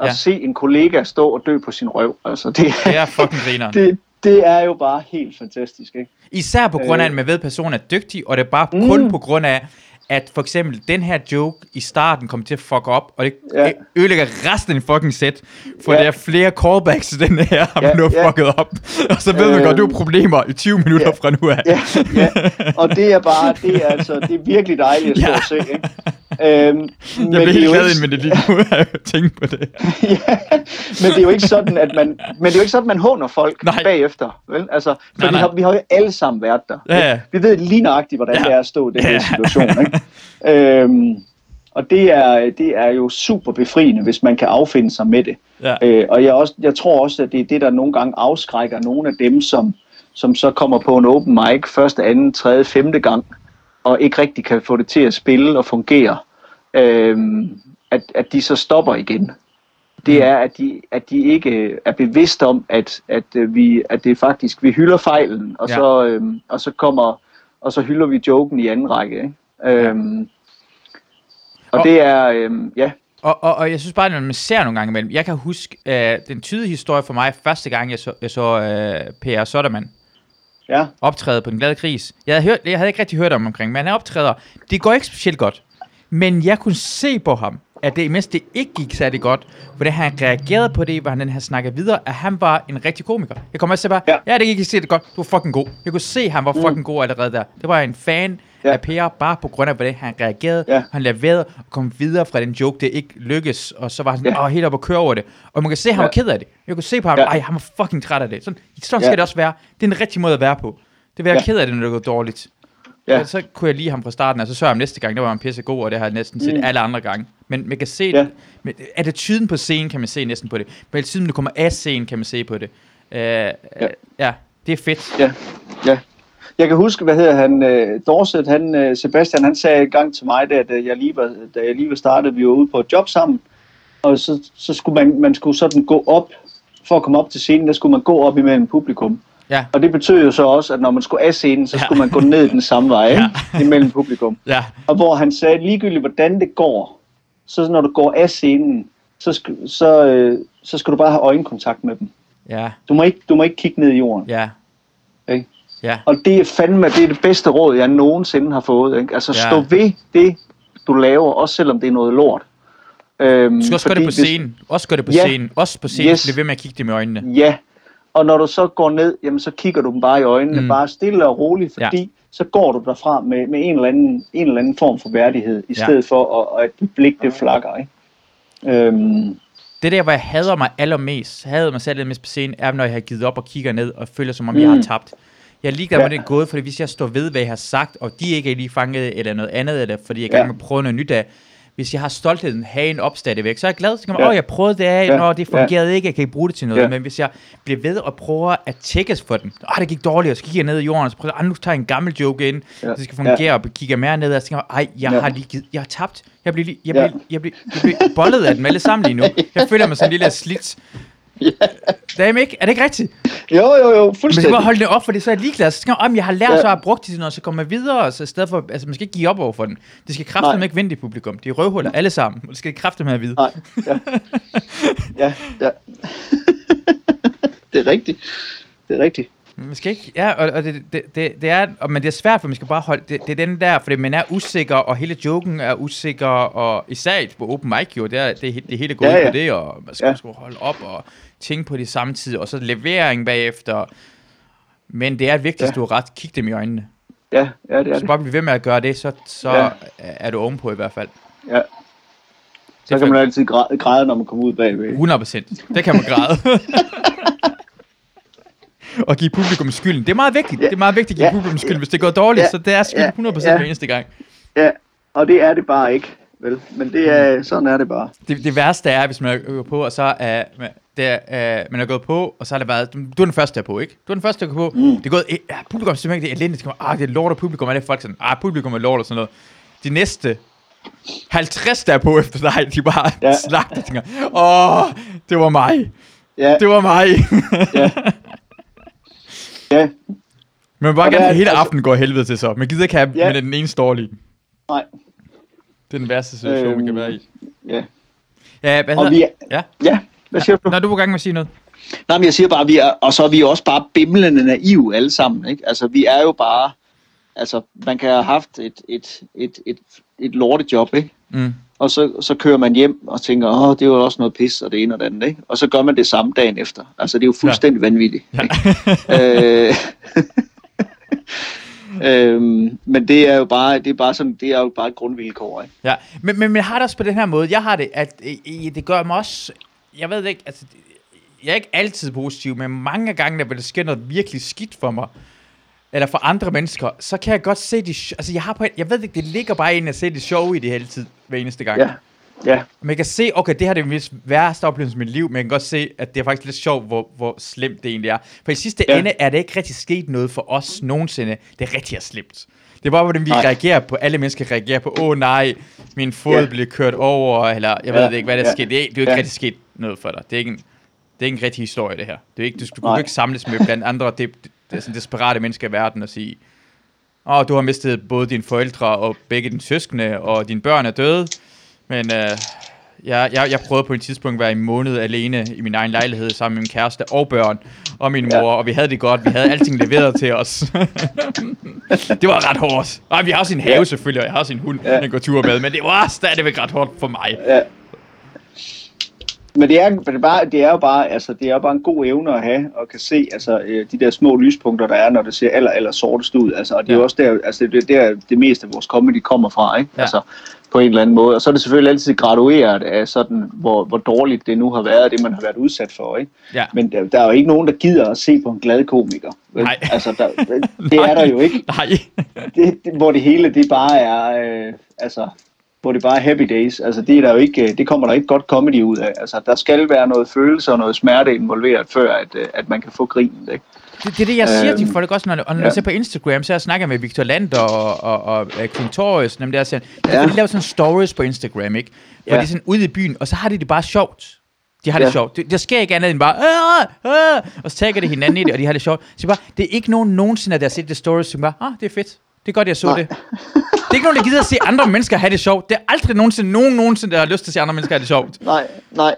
at ja. se en kollega stå og dø på sin røv. Altså, det, det er fucking griner. det, det er jo bare helt fantastisk, ikke? Især på grund af, øh. at man ved, at personen er dygtig, og det er bare mm. kun på grund af, at for eksempel den her joke i starten kommer til at fuck op, og det ja. ødelægger resten af fucking set, for ja. der er flere callbacks til den her, man ja, nu ja. fucket op. Og så ved man godt, du har problemer i 20 minutter ja. fra nu af. Ja, ja, og det er bare, det er altså, det er virkelig dejligt at stå ja. og se, ikke? Øhm, jeg bliver helt glad med det lige nu, tænke på det. ja, men det er jo ikke sådan, at man, men det er jo ikke sådan, at man håner folk nej. bagefter. Vel? Altså, for nej, nej. Vi, har, vi har jo alle sammen været der. Ja, ja. Vi ved lige nøjagtigt, hvordan ja. det er at stå i den her situation. Ikke? øhm, og det er, det er jo super befriende, hvis man kan affinde sig med det. Ja. Øh, og jeg, også, jeg tror også, at det er det, der nogle gange afskrækker nogle af dem, som, som så kommer på en open mic første, anden, tredje, femte gang, og ikke rigtig kan få det til at spille og fungere, øh, at, at de så stopper igen. Det mm. er, at de, at de ikke er bevidst om, at, at, øh, vi, at det faktisk, vi hylder fejlen, og, ja. så, øh, og så kommer og så hylder vi joken i anden række. Ikke? Øhm, og, og det er, øhm, ja. Og, og, og jeg synes bare, at man ser nogle gange imellem, jeg kan huske øh, den tydelige historie for mig, første gang jeg så, jeg så øh, Per Sottermann ja. optræde på Den Glade Kris. Jeg havde, hørt, jeg havde ikke rigtig hørt om omkring, men han optræder. Det går ikke specielt godt. Men jeg kunne se på ham, at det, mens det ikke gik særlig godt, hvordan han reagerede på det, hvordan han snakkede videre, at han var en rigtig komiker. Jeg kommer også til bare, ja. ja, det gik ikke se det godt, du var fucking god. Jeg kunne se, at han var mm. fucking god allerede der. Det var en fan ja. af Per, bare på grund af, hvordan han reagerede. Ja. Han leverede og kom videre fra den joke, det ikke lykkedes, og så var han ja. helt op og køre over det. Og man kan se, at han ja. var ked af det. Jeg kunne se på ham, ja. ej, han var fucking træt af det. Sådan, sådan skal ja. det også være. Det er en rigtig måde at være på. Det vil være ja. ked af det, når det går dårligt. ja. så kunne jeg lide ham fra starten, og så så jeg ham næste gang, der var han pisse god, og det har jeg næsten set mm. alle andre gange. Men man kan se, ja. men, er det tyden på scenen, kan man se næsten på det. Men tyden, når du kommer af scenen, kan man se på det. Uh, ja. ja, det er fedt. Ja, ja. Jeg kan huske, hvad hedder han, uh, Dorset, han, uh, Sebastian, han sagde en gang til mig, da, da, jeg lige var, da jeg lige var startet, vi var ude på et job sammen, og så, så skulle man, man skulle sådan gå op, for at komme op til scenen, der skulle man gå op imellem publikum. Ja. Og det betød jo så også, at når man skulle af scenen, så skulle ja. man gå ned den samme vej? Ja. imellem publikum. Ja. Og hvor han sagde, ligegyldigt hvordan det går, så når du går af scenen, så, skal, så, øh, så skal du bare have øjenkontakt med dem. Ja. Du må ikke, du må ikke kigge ned i jorden. Ja. Ikke? Ja. Og det er fandme det, er det bedste råd, jeg nogensinde har fået. Ikke? Altså Ja. stå ved det, du laver, også selvom det er noget lort. Øhm, Du skal også gøre det på scenen. Også gøre det på Ja. scenen. Også på scenen. Yes. Bliv ved med at kigge dem i øjnene. Ja, og når du så går ned, jamen så kigger du dem bare i øjnene, Mm. bare stille og roligt, Ja. Så går du derfra med, med en, eller anden, en eller anden form for værdighed, i Ja. stedet for at, at blik det flakker. Ikke? Øhm, Det der, hvor jeg hader mig allermest, hader mig selv allermest på scenen, er, når jeg har givet op og kigger ned og føler, som om jeg har Mm. tabt. Jeg er ligeglad med, Ja. det er gået, fordi hvis jeg står ved, hvad jeg har sagt, og de ikke er lige fanget, eller noget andet, eller fordi jeg er med at prøve noget nyt af, hvis jeg har stoltheden hagen op stadigvæk, så er jeg glad, så kan man, åh, Ja. oh, jeg prøvede det af, Ja. når det fungerede ikke, jeg kan ikke bruge det til noget, Ja. men hvis jeg bliver ved og prøver at tjekkes for den, åh, det gik dårligt, og så kigger jeg ned i jorden, og så prøver jeg, ah, nu tager jeg en gammel joke ind, Ja. det skal fungere, og kigger mere ned, og så tænker jeg, ej, jeg Ja. har lige givet, jeg har tabt, jeg bliver, lige- jeg Ja. bliver, jeg bliver, jeg bliver bollet af dem alle sammen lige nu. Jeg føler mig sådan en lille slidt. Ja. Damn ikke? Er det ikke rigtigt? jo, jo, jo, Men så fuldstændig. må jeg holde det op, for det så er jeg ligeglad. Så skal om jeg har lært, Ja. så har jeg brugt det noget, så kommer jeg videre. Så i stedet for, altså man skal ikke give op over for den. Det skal kraftigt Nej. ikke vente i publikum. De er røvhuller, alle sammen. Og det skal kraftigt med at vide. Nej, ja. ja, ja. det er rigtigt. Det er rigtigt. Man skal ikke, ja, og, og det, det, det, det, er, og, men det er svært, for man skal bare holde, det, det er den der, fordi man er usikker, og hele joken er usikker, og især på open mic jo, det er, det, det hele går Ja, ja. på det, og man skal Ja. ja. holde op og tænke på det samtidig, og så levering bagefter. Men det er vigtigt, Ja. at du har ret, kig dem i øjnene. Ja, ja, det er Så bare blive ved med at gøre det, så, så Ja. er du ovenpå i hvert fald. Ja. Så kan man altid græ- græde, når man kommer ud bagved. 100 procent. Det kan man græde. og give publikum skylden. Det er meget vigtigt. Ja. Det er meget vigtigt at give Ja. publikum skylden. Hvis det går dårligt, Ja. så det er skyld Ja. 100 procent Ja. hver eneste gang. Ja, og det er det bare ikke. Vel? Men det er, sådan er det bare. Det, det værste er, hvis man er gået på, og så er, man- det er, uh, man er gået på, og så har det været, du er den første, der er på, ikke? Du er den første, der er på. Mm. Det er gået, ja, publikum simpelthen ikke det er elendigt. Ah, det er lort, og publikum er det folk sådan, ah, publikum er lort og sådan noget. De næste 50, der er på efter dig, de bare ja. Slagter tænker, åh, det var mig. Ja, Det var mig. ja. ja, Men man bare Og gerne er- have hele altså- aftenen går helvede til så. Man gider ikke have Ja. med den ene dårlige. nej. Det er den værste situation, øhm, man kan være i. Ja. Ja, hvad Og vi er, Ja. ja, hvad siger du? Når du var gang med at sige noget. Nej, men jeg siger bare, vi er, og så er vi også bare bimlende naive alle sammen. Ikke? Altså, vi er jo bare, altså, man kan have haft et, et, et, et, et lortejob, ikke? Mm. Og så, så kører man hjem og tænker, åh, det er jo også noget pis, og det ene og det andet, ikke? Og så gør man det samme dagen efter. Altså, det er jo fuldstændig ja. vanvittigt. Ja. Ikke? øh, øhm, men det er jo bare, det er bare sådan, det er jo bare et grundvilkår, ikke? Ja, men, men, jeg har det også på den her måde. Jeg har det, at øh, det gør mig også... Jeg ved det ikke, altså... Jeg er ikke altid positiv, men mange gange, når der sker noget virkelig skidt for mig, eller for andre mennesker, så kan jeg godt se det... Altså, jeg har på, jeg ved ikke, det ligger bare ind at se det sjove i det hele tid, hver eneste gang. Ja, ja, Man kan se, okay, det her er det mest værste oplevelse i mit liv, men jeg kan godt se, at det er faktisk lidt sjovt, hvor, hvor slemt det egentlig er. For i sidste Ja. ende er det ikke rigtig sket noget for os nogensinde. Det er rigtig er slemt. Det er bare, hvordan vi Nej. reagerer på, alle mennesker reagerer på, åh oh, nej, min fod Ja. blev kørt over, eller jeg ved Ja. det ikke, hvad der er Ja. sket. Det er, det er jo ikke Ja. rigtig sket noget for dig. Det er ikke en, det er ikke en rigtig historie, det her. Det er ikke, du, Nej. kan ikke samles med blandt andre det, er sådan desperate mennesker i verden og sige, åh, oh, du har mistet både dine forældre og begge dine søskende, og dine børn er døde, men øh, jeg, jeg, jeg prøvede på et tidspunkt at være en måned alene i min egen lejlighed sammen med min kæreste og børn og min mor, Ja. og vi havde det godt. Vi havde alting leveret til os. det var ret hårdt. Og vi har også en have Ja. selvfølgelig, og jeg har også en hund, Ja. jeg går tur med, men det var stadigvæk ret hårdt for mig. ja. Men det er, det, er bare, det er jo bare, altså, det er bare en god evne at have, og kan se altså, øh, de der små lyspunkter, der er, når det ser aller, aller sortest ud. Altså, og det er Ja. også der, altså, det, er der, det meste af vores comedy kommer fra, ikke? Ja. Altså, på en eller anden måde. Og så er det selvfølgelig altid gradueret af sådan, hvor, hvor dårligt det nu har været, det man har været udsat for, ikke? Ja. Men der, der er jo ikke nogen, der gider at se på en glad komiker. vel? Nej. Altså, der, det er der jo ikke. Nej. Det, det, hvor det hele, det bare er, øh, altså, hvor det bare er happy days. Altså, det, er der jo ikke, det kommer der ikke godt comedy ud af. Altså, der skal være noget følelse og noget smerte involveret, før at, øh, at man kan få grinen, ikke? Det, det er det, jeg siger til Øhm, folk også, når, og når ja. jeg ser på Instagram, så jeg snakker med Victor Lander og, og, og uh, Quintorius, dem der, siger, ja. De laver sådan stories på Instagram, ikke? Hvor Ja. de er sådan ude i byen, og så har de det bare sjovt. De har det Ja. sjovt. Det, der sker ikke andet end bare, "Ah, ah," og så tager de hinanden i det, og de har det sjovt. Så bare, det er ikke nogen nogensinde, der har set det stories, som bare, ah, det er fedt. Det er godt, jeg så Nej. det. Det er ikke nogen, der gider at se andre mennesker have det sjovt. Det er aldrig nogensinde nogen nogensinde, der har lyst til at se andre mennesker have det sjovt. Nej, nej.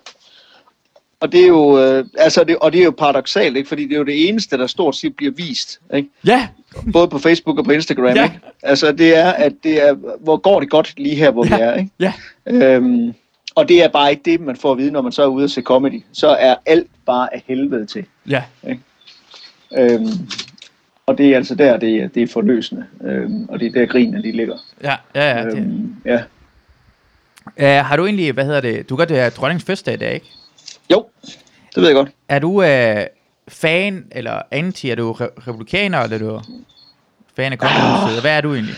Og det er jo, øh, altså det, og det er jo paradoxalt, ikke? Fordi det er jo det eneste, der stort set bliver vist, ikke? Ja, Både på Facebook og på Instagram, Ja. ikke? Altså det er, at det er, hvor går det godt lige her, hvor vi er, ikke? ja, Øhm, og det er bare ikke det, man får at vide, når man så er ude og se comedy. Så er alt bare af helvede til. ja. Øhm, og det er altså der, det er, det er forløsende. Øhm, og det er der, grinene de ligger. Ja, ja, ja. Det. Øhm, ja. Uh, har du egentlig, hvad hedder det, du gør det er dronningens fødselsdag i dag, ikke? Jo, det ved jeg godt. Er du uh, fan eller anti, er du re- republikaner, eller er du fan af kongehuset? Hvad er du egentlig?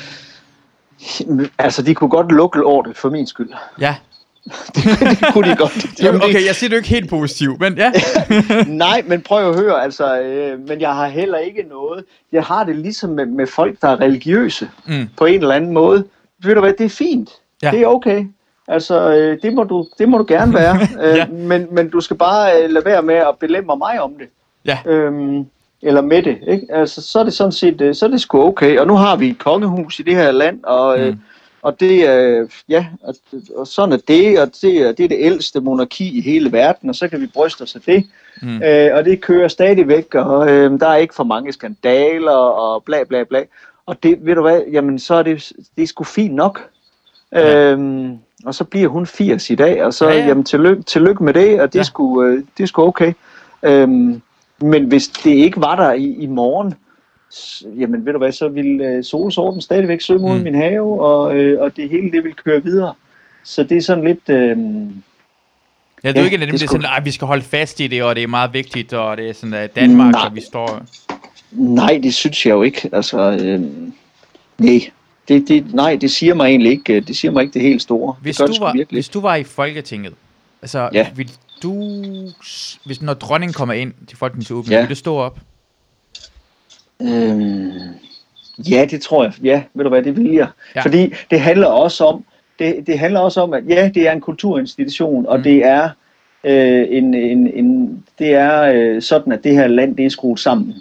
Altså, de kunne godt lukke lortet for min skyld. Ja. det kunne de godt. Jamen, okay, jeg siger det jo ikke helt positivt, men ja. Nej, men prøv at høre, altså, øh, men jeg har heller ikke noget. Jeg har det ligesom med, med folk, der er religiøse Mm. på en eller anden måde. Ved du hvad, det er fint. Ja. Det er okay. Altså, øh, det, må du, det må du gerne være. øh, Ja. men, men du skal bare øh, lade være med at belemre mig om det. Ja. Øhm, eller med det, ikke? Altså, så er det sådan set, øh, så er det sgu okay. Og nu har vi et kongehus i det her land, og, øh, Mm. Og det er, ja, og, og sådan er det, og det er, det er det ældste monarki i hele verden, og så kan vi bryste os af det. Mm. Øh, og det kører stadigvæk, og øh, der er ikke for mange skandaler, og bla bla bla. Og det, ved du hvad, jamen så er det, det er sgu fint nok. Ja. Øhm, og så bliver hun 80 i dag, og så, Ja, ja, ja. ja. jamen tillykke, tillykke med det, og det, Ja. er sgu, øh, det sgu okay. Øhm, men hvis det ikke var der i, i morgen, jamen ved du hvad, så ville øh, solsorten stadigvæk synge ud Mm. i min have, og, øh, og det hele det vil køre videre. Så det er sådan lidt... Øh, Ja, det er jo Ja, ikke dem, det skulle- sådan, at vi skal holde fast i det, og det er meget vigtigt, og det er sådan, at Danmark, Nej. og vi står... Nej, det synes jeg jo ikke. Altså, øh, nej. Det, det, nej, det siger mig egentlig ikke. øh, Det siger mig ikke det helt store. Hvis det du, var, virkelig. hvis du var i Folketinget, altså, Ja. vil du, hvis når dronningen kommer ind til Folketingsåbning, Ja. vil du stå op? Øhm, ja, det tror jeg. Ja, ved du hvad, det vil jeg. Ja. Fordi det handler også om, det, det handler også om, at ja, det er en kulturinstitution, og Mm. mm. det er øh, en, en, en, det er øh, sådan, at det her land, det er skruet sammen.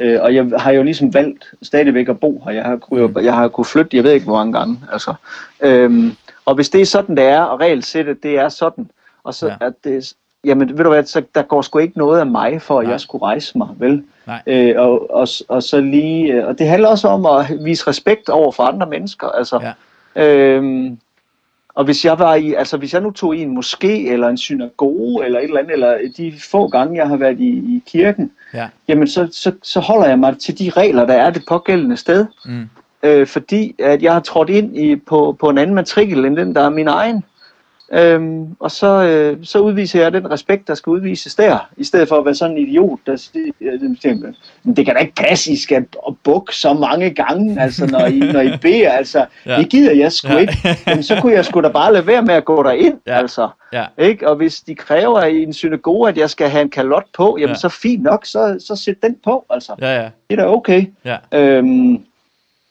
Øh, og jeg har jo ligesom valgt stadigvæk at bo her. Jeg har, kunne, jeg har kunnet flytte, jeg ved ikke hvor mange gange. Altså. Øhm, og hvis det er sådan, det er, og regelsættet, det er sådan, og så ja. at det, jamen ved du hvad, så der går sgu ikke noget af mig, for at Nej. jeg skulle rejse mig, vel? Nej. Øh, og, og, og så lige, øh, og det handler også om at vise respekt over for andre mennesker, altså. Ja. Øhm, og hvis jeg var i, altså hvis jeg nu tog i en moské, eller en synagoge, eller et eller andet, eller de få gange, jeg har været i, i kirken, Ja. jamen så, så, så holder jeg mig til de regler, der er det pågældende sted. Mm. Øh, fordi at jeg har trådt ind i, på, på en anden matrikel, end den, der er min egen. Øhm, og så, øh, så udviser jeg den respekt, der skal udvises der, i stedet for at være sådan en idiot, der siger, øh, "Men det kan da ikke passe, I skal bukke så mange gange, altså, når I, når I beder, altså, Ja. det gider jeg sgu Ja. ikke. Jamen, så kunne jeg sgu da bare lade være med at gå derind, Ja. altså. Ja. Ikke? Og hvis de kræver i en synagoge, at jeg skal have en kalot på, jamen Ja. ja. så fint nok, så, så sæt den på, altså. Ja, ja. Det er da okay. Ja. Øhm,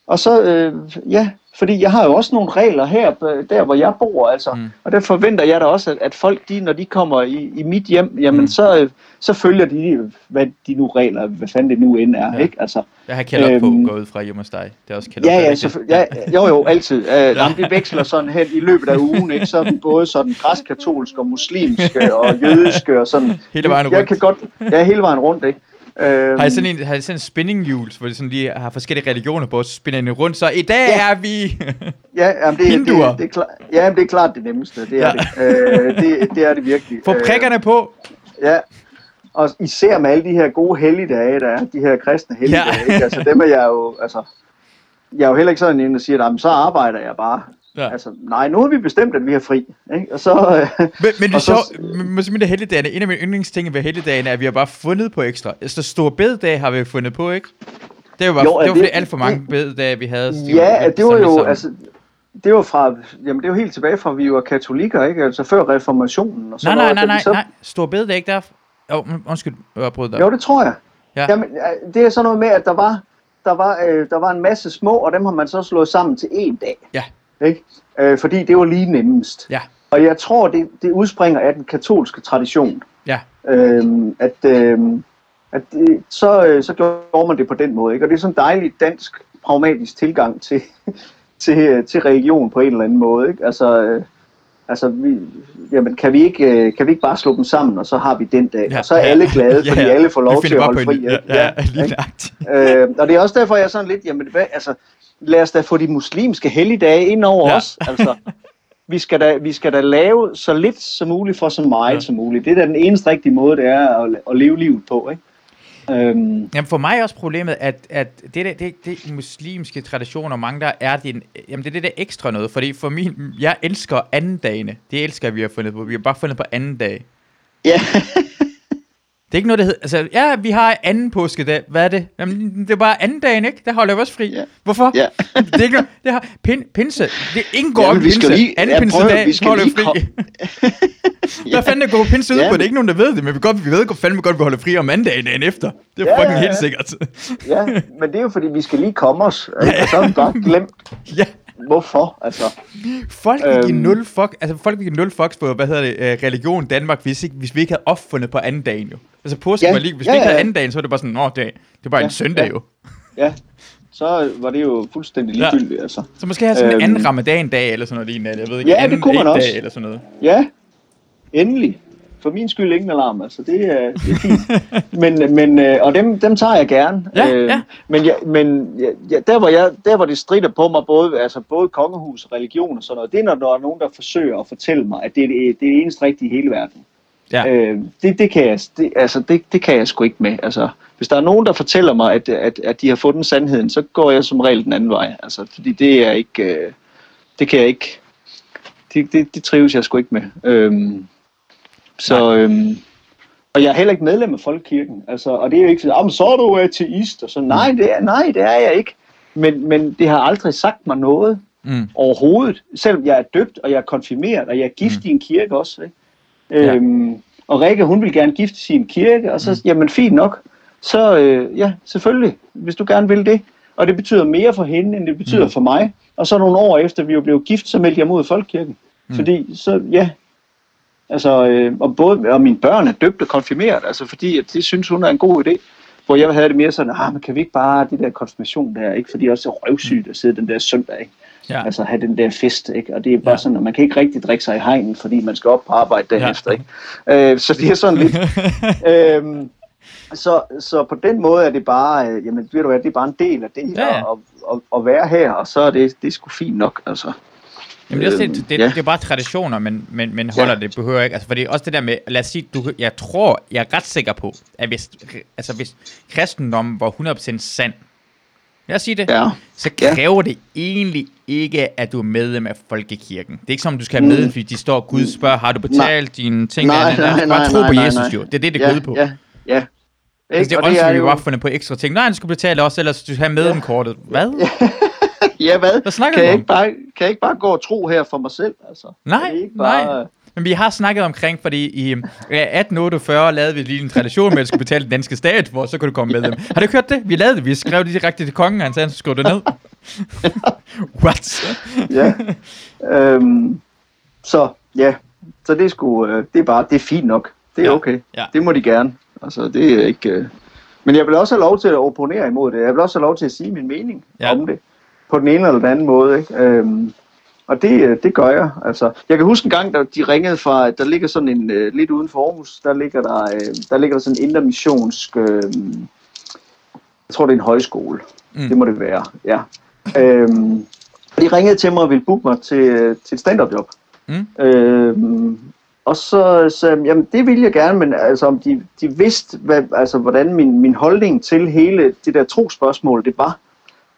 og så, øh, ja, fordi jeg har jo også nogle regler her, øh, der hvor jeg bor, altså. Mm. Og der forventer jeg da også, at, at folk, de, når de kommer i, i mit hjem, jamen Mm. så, øh, så følger de, hvad de nu regler, hvad fanden det nu end er, Ja. ikke? Altså, Jeg har kælder på, Øhm. gå ud fra hjemme hos dig. Det er også kælder ja, på, ja, selvfølgelig. Ja, jo, jo, altid. Uh, jamen, det veksler sådan hen i løbet af ugen, ikke? Så er vi både sådan græskatolske og muslimske og jødiske og sådan. Hele vejen Jeg rundt. kan godt, ja, hele vejen rundt, ikke? Øhm, Har I sådan en, har I sådan en spinning hjul, hvor det sådan lige har forskellige religioner på, så spinner den rundt, så i dag Ja. er vi... ja, jamen, det, Hinduer. det, det, er klart, ja, men det er klart det nemmeste. Det er, Ja. det. Øh, det, det er det virkelig. Få Øh, prikkerne på! Ja, og især med alle de her gode helligdage, der er, de her kristne helligdage, Ja. ikke? altså dem er jeg jo, altså, jeg er jo heller ikke sådan en, der siger, "Jamen, så arbejder jeg bare. Ja. Altså, nej, nu har vi bestemt, at vi har fri, ikke? Og så, øh, Men, men det er så- sjovt, men- med helligdagene, en af mine yndlingsting ved helligdagene er, at vi har bare fundet på ekstra. Altså, store bededag har vi fundet på, ikke? Det var, Jo, jo, er det var det- alt for mange bededage, vi havde. så de ja, lidt det var jo, sammen. altså, det var fra, jamen det var helt tilbage fra, at vi var katolikker, ikke? Altså før reformationen og Nej, sådan nej, nej, vi nej, så- nej. Store bededag, ikke der... Åh, oh, undskyld, jeg brød dig. Jo, det tror jeg. Ja. Jamen, det er sådan noget med, at der var, der var, øh, der var en masse små, og dem har man så slået sammen til én dag. Ja. Ikke? Øh, fordi det var lige nemmest. Ja, Og jeg tror, det, det udspringer af den katolske tradition. ja. Øhm, at øhm, at det, så, øh, så gjorde man det på den måde. Ikke? Og det er sådan en dejlig dansk, pragmatisk tilgang til, til, øh, til religion på en eller anden måde. Ikke? Altså, øh, altså vi, jamen, kan, vi ikke, kan vi ikke bare slå dem sammen, og så har vi den dag. ja og så er alle glade, fordi alle får lov til at holde fri. en- Ja, ja, ja, lige nøjagtigt. øh, og det er også derfor, jeg er sådan lidt, jamen, hvad, altså, lad os da få de muslimske helligdage ind over Ja. os. Altså, vi skal, da, vi skal da lave så lidt som muligt for så meget Ja. som muligt. Det er da den eneste rigtige måde, det er at, at leve livet på. Ikke? Øhm, Jamen for mig er også problemet, at, at det, der, det, det muslimske traditioner, mange der er, det, en- jamen det er det der ekstra noget, fordi for min, jeg elsker anden dagene. Det elsker vi har fundet på. Vi har bare fundet på anden dag. ja, Det er ikke noget, der hedder, altså, ja, vi har anden påskedag. Hvad er det? Jamen, det er bare anden dagen, ikke? Der holder vi også fri. Ja. Hvorfor? Ja. det er ikke noget, det har, pin, pinse, det indgår Jamen, vi pinse. skal lige- anden ja, at høre, pinsedag vi skal holder lige fri. Hvad fanden er gået pinse ud Ja. på? Det er ikke nogen, der ved det, men vi, godt, vi ved godt, fandme godt, vi holder fri om anden dag dagen efter. Det er Ja, fucking ja, helt ja. sikkert. ja, men det er jo fordi, vi skal lige komme os. Ikke? Og så har vi bare glemt, ja. Hvorfor. Altså, Folk Øhm. nul fuck, altså folk vil give nul fucks på, hvad hedder det, øh, religion Danmark, hvis, ikke, hvis vi ikke havde opfundet på anden dagen jo. Altså påske Ja, var lige, hvis ja, vi ikke havde ja. anden dagen, så var det bare sådan, åh, det, det er bare Ja, en søndag ja. jo. ja, så var det jo fuldstændig Ja. ligegyldigt. Altså. Så måske have sådan en Øhm. anden ramadan-dag, eller sådan noget lignende, jeg ved ikke, Ja, det anden kunne man også. eller sådan noget. Ja, endelig. For min skyld ingen alarm, altså det er, det er fint. men, men, øh, og dem, dem tager jeg gerne. Ja, ja. Men, jeg, men jeg, jeg, der, hvor jeg, der hvor det strider på mig, både, altså både kongehus religion og sådan noget, det er når der er nogen, der forsøger at fortælle mig, at det er det, det, er det eneste rigtige i hele verden. Ja. Øh, det, det, kan jeg, det, altså, det, det kan jeg sgu ikke med. Altså, hvis der er nogen, der fortæller mig, at, at, at de har fundet sandheden, så går jeg som regel den anden vej. Altså, fordi det er ikke, øh, det kan jeg ikke, det, det, det trives jeg sgu ikke med. Øhm, så, øhm, og jeg er heller ikke medlem af Folkekirken. Altså, og det er jo ikke sådan, "Ah, men så er du ateist. Og så, nej, det er, nej, det er jeg ikke. Men, men det har aldrig sagt mig noget Mm. overhovedet. Selvom jeg er døbt, og jeg er konfirmeret, og jeg er gift Mm. mm. i en kirke også. Ikke? Ja. Øhm, og Rikke, hun vil gerne gifte sig i en kirke, og så, Mm. mm. jamen fint nok. Så øh, ja, selvfølgelig, hvis du gerne vil det. Og det betyder mere for hende, end det betyder Mm. mm. for mig. Og så nogle år efter, vi jo blev gift, så meldte jeg mod Folkekirken. Mm. Mm. Fordi så, ja, altså, øh, og både og mine børn er døbt og konfirmeret, altså fordi at det synes hun er en god idé. Hvor jeg havde det mere sådan, ah, men kan vi ikke bare det der konfirmation der, ikke? Fordi det er også så røvsygt at sidde den der søndag, ikke? Ja. Altså have den der fest, ikke? Og det er bare Ja. sådan, at man kan ikke rigtig drikke sig i hegnen, fordi man skal op på arbejde dagen Ja. ikke? Øh, så det er sådan lidt... øhm, så, så på den måde er det bare, øh, jamen ved du hvad, det er bare en del af det Ja, at, at, at være her, og så er det, det er sgu fint nok, altså. Jamen, det, er også Øhm, det, det, ja. det, er bare traditioner, men, men, men holder Ja. det behøver ikke. Altså, fordi også det der med, lad os sige, du, jeg tror, jeg er ret sikker på, at hvis, altså, hvis kristendommen var 100% sand, lad os sige det, Ja. så Ja. kræver det egentlig ikke, at du er medlem af folkekirken. Det er ikke som, du skal have Mm. medlem, fordi de står, Gud spørger, har du betalt dine ting? Nej, Nej, nej, nej, nej, nej, bare tro nej, på nej, Jesus nej. jo. Det er det, det ja, går ud på. Ja, ja. Altså, det er også, at vi bare fundet på ekstra ting. Nej, du skal betale også, ellers du skal have medlemkortet. Hvad? Ja, hvad? Hvad snakker kan du jeg om? ikke bare, kan jeg ikke bare gå og tro her for mig selv, altså? Nej, ikke bare, nej. Men vi har snakket omkring, fordi i øh, 1848 lavede vi lige en tradition med, at skulle betale den danske stat, hvor så kunne du komme med dem. Har du ikke hørt det? Vi lavede det. Vi skrev det direkte til kongen, og han sagde, han skulle det ned. What? ja. øhm, så ja, så det er sgu, øh, det er bare, det er fint nok. Det er Ja, okay. ja. Det må de gerne. Altså, det er ikke... Øh... Men jeg vil også have lov til at opponere imod det. Jeg vil også have lov til at sige min mening Ja. ja. om det. På den ene eller den anden måde, ikke? Øhm, Og det, øh, det gør jeg. Altså, jeg kan huske en gang, da de ringede fra, der ligger sådan en, uh, lidt uden for Aarhus, der ligger der, uh, der ligger der sådan en intermissionsk, uh, jeg tror det er en højskole. Mm. Det må det være, ja. Øhm, de ringede til mig og ville booke mig til, til et stand-up job. Mm. Øhm, og så sagde jeg, jamen det ville jeg gerne, men altså om de, de vidste, hvad, altså, hvordan min, min holdning til hele det der trospørgsmål det var.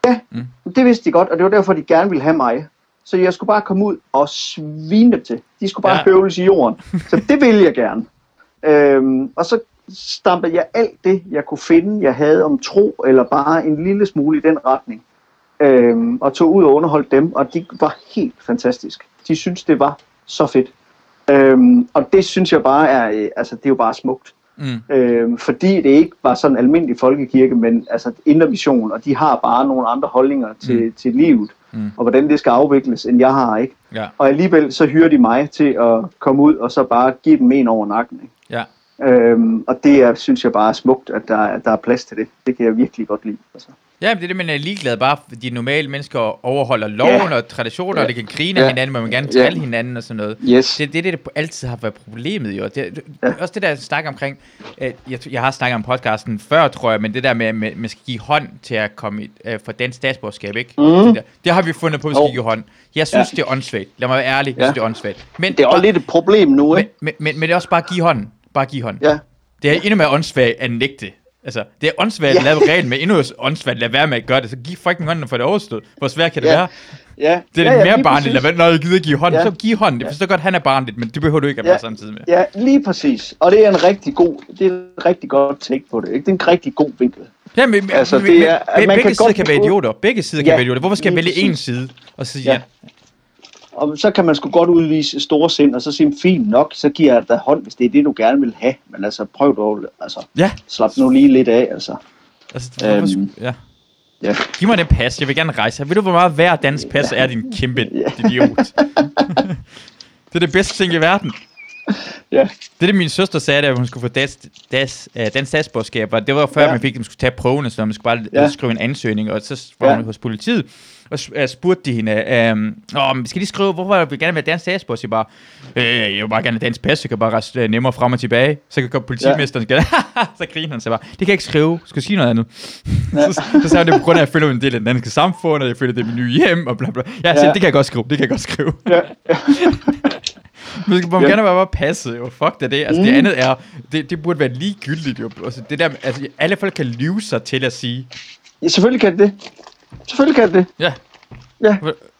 Ja, mm. det vidste de godt, og det var derfor, de gerne ville have mig. Så jeg skulle bare komme ud og svine dem til. De skulle bare ja. høvles i jorden. Så det ville jeg gerne. Øhm, og så stampede jeg alt det, jeg kunne finde, jeg havde om tro, eller bare en lille smule i den retning. Øhm, og tog ud og underholdt dem, og de var helt fantastisk. De synes det var så fedt. Øhm, og det synes jeg bare er, øh, altså det er jo bare smukt. Mm. Øhm, fordi det ikke var sådan en almindelig folkekirke, men altså indre mission, og de har bare nogle andre holdninger til, mm. til livet, mm. og hvordan det skal afvikles, end jeg har, ikke? Ja. Og alligevel så hyrer de mig til at komme ud, og så bare give dem en over nakken, ikke? Ja. Øhm, og det er, synes jeg bare er smukt, at der, der er plads til det. Det kan jeg virkelig godt lide. Altså. Ja, men det er det, man er ligeglad bare, fordi normale mennesker overholder loven ja. og traditioner, ja. og det kan grine ja. hinanden, man gerne tale ja. hinanden og sådan noget. Yes. Det er det, det, det altid har været problemet jo. Det, ja. Også det der, jeg snakker omkring, jeg, jeg har snakket om podcasten før, tror jeg, men det der med, at man skal give hånd til at komme uh, for dansk statsborgerskab, ikke? Mm. Det, der, det har vi fundet på, at vi skal give hånd. Jeg synes, ja. det er åndssvagt. Lad mig være ærlig, jeg ja. synes, det er åndssvagt. Men, det er også lidt et problem nu, ikke? Men, men, men, men det er også bare give hånd. Bare give hånd. Ja. Det er endnu mere åndssvagt at nægte. Altså, det er åndssvagt at lave reglen, men endnu åndssvagt at lade være med at gøre det. Så giv fucking hånden for det overstået. Hvor svært kan det ja. være? Ja. Det er ja, ja, mere barnligt. Være, når jeg gider give hånden, ja. så giv hånden. Jeg forstår godt, at han er barnligt, men det behøver du ikke at være ja. samtidig med. Ja, lige præcis. Og det er en rigtig god, det er en rigtig godt take på det. Ikke? Det er en rigtig god vinkel. Ja, men, altså, det er, men, man begge kan sider kan være idioter. Begge sider ja, kan være idioter. Hvorfor skal jeg vælge en side og sige ja? Og så kan man sgu godt udvise store sind, og så sige, fint nok, så giver jeg dig hånd, hvis det er det, du gerne vil have. Men altså, prøv dog, altså, ja. slap nu lige lidt af, altså. Altså, øhm, ja. Ja. Giv mig den pas, jeg vil gerne rejse. Ved du, hvor meget hver dansk pas ja. er, din kæmpe ja. idiot? det er det bedste ting i verden. Ja. Det det, min søster sagde, da hun skulle få dansk, dansk, uh, dansk statsborgerskab, var, det var før, ja. man fik, at man skulle tage prøvene, så man skulle bare ja. skrive en ansøgning, og så var ja. hun hos politiet, og spurgte de hende, um, oh, skal de skrive, hvorfor vil gerne være dansk statsborger? Så bare, øh, jeg vil bare gerne dansk pas, så kan bare rejse uh, nemmere frem og tilbage. Så kan politimesteren, ja. så griner han sig bare, det kan jeg ikke skrive, skal jeg sige noget andet? Ja. så, så sagde det på grund af, at jeg føler en del af det danske samfund, og jeg føler, det er min nye hjem, og bla bla. Ja, ja. Så, det kan jeg godt skrive, det kan jeg godt skrive. Ja. Man skal yeah. gerne bare passe, jo. Fuck det, det. Altså, mm. det andet er, det, det burde være ligegyldigt, jo. Altså, det der, altså, alle folk kan lyve sig til at sige. Ja, selvfølgelig kan det. Selvfølgelig kan det. Ja. Ja.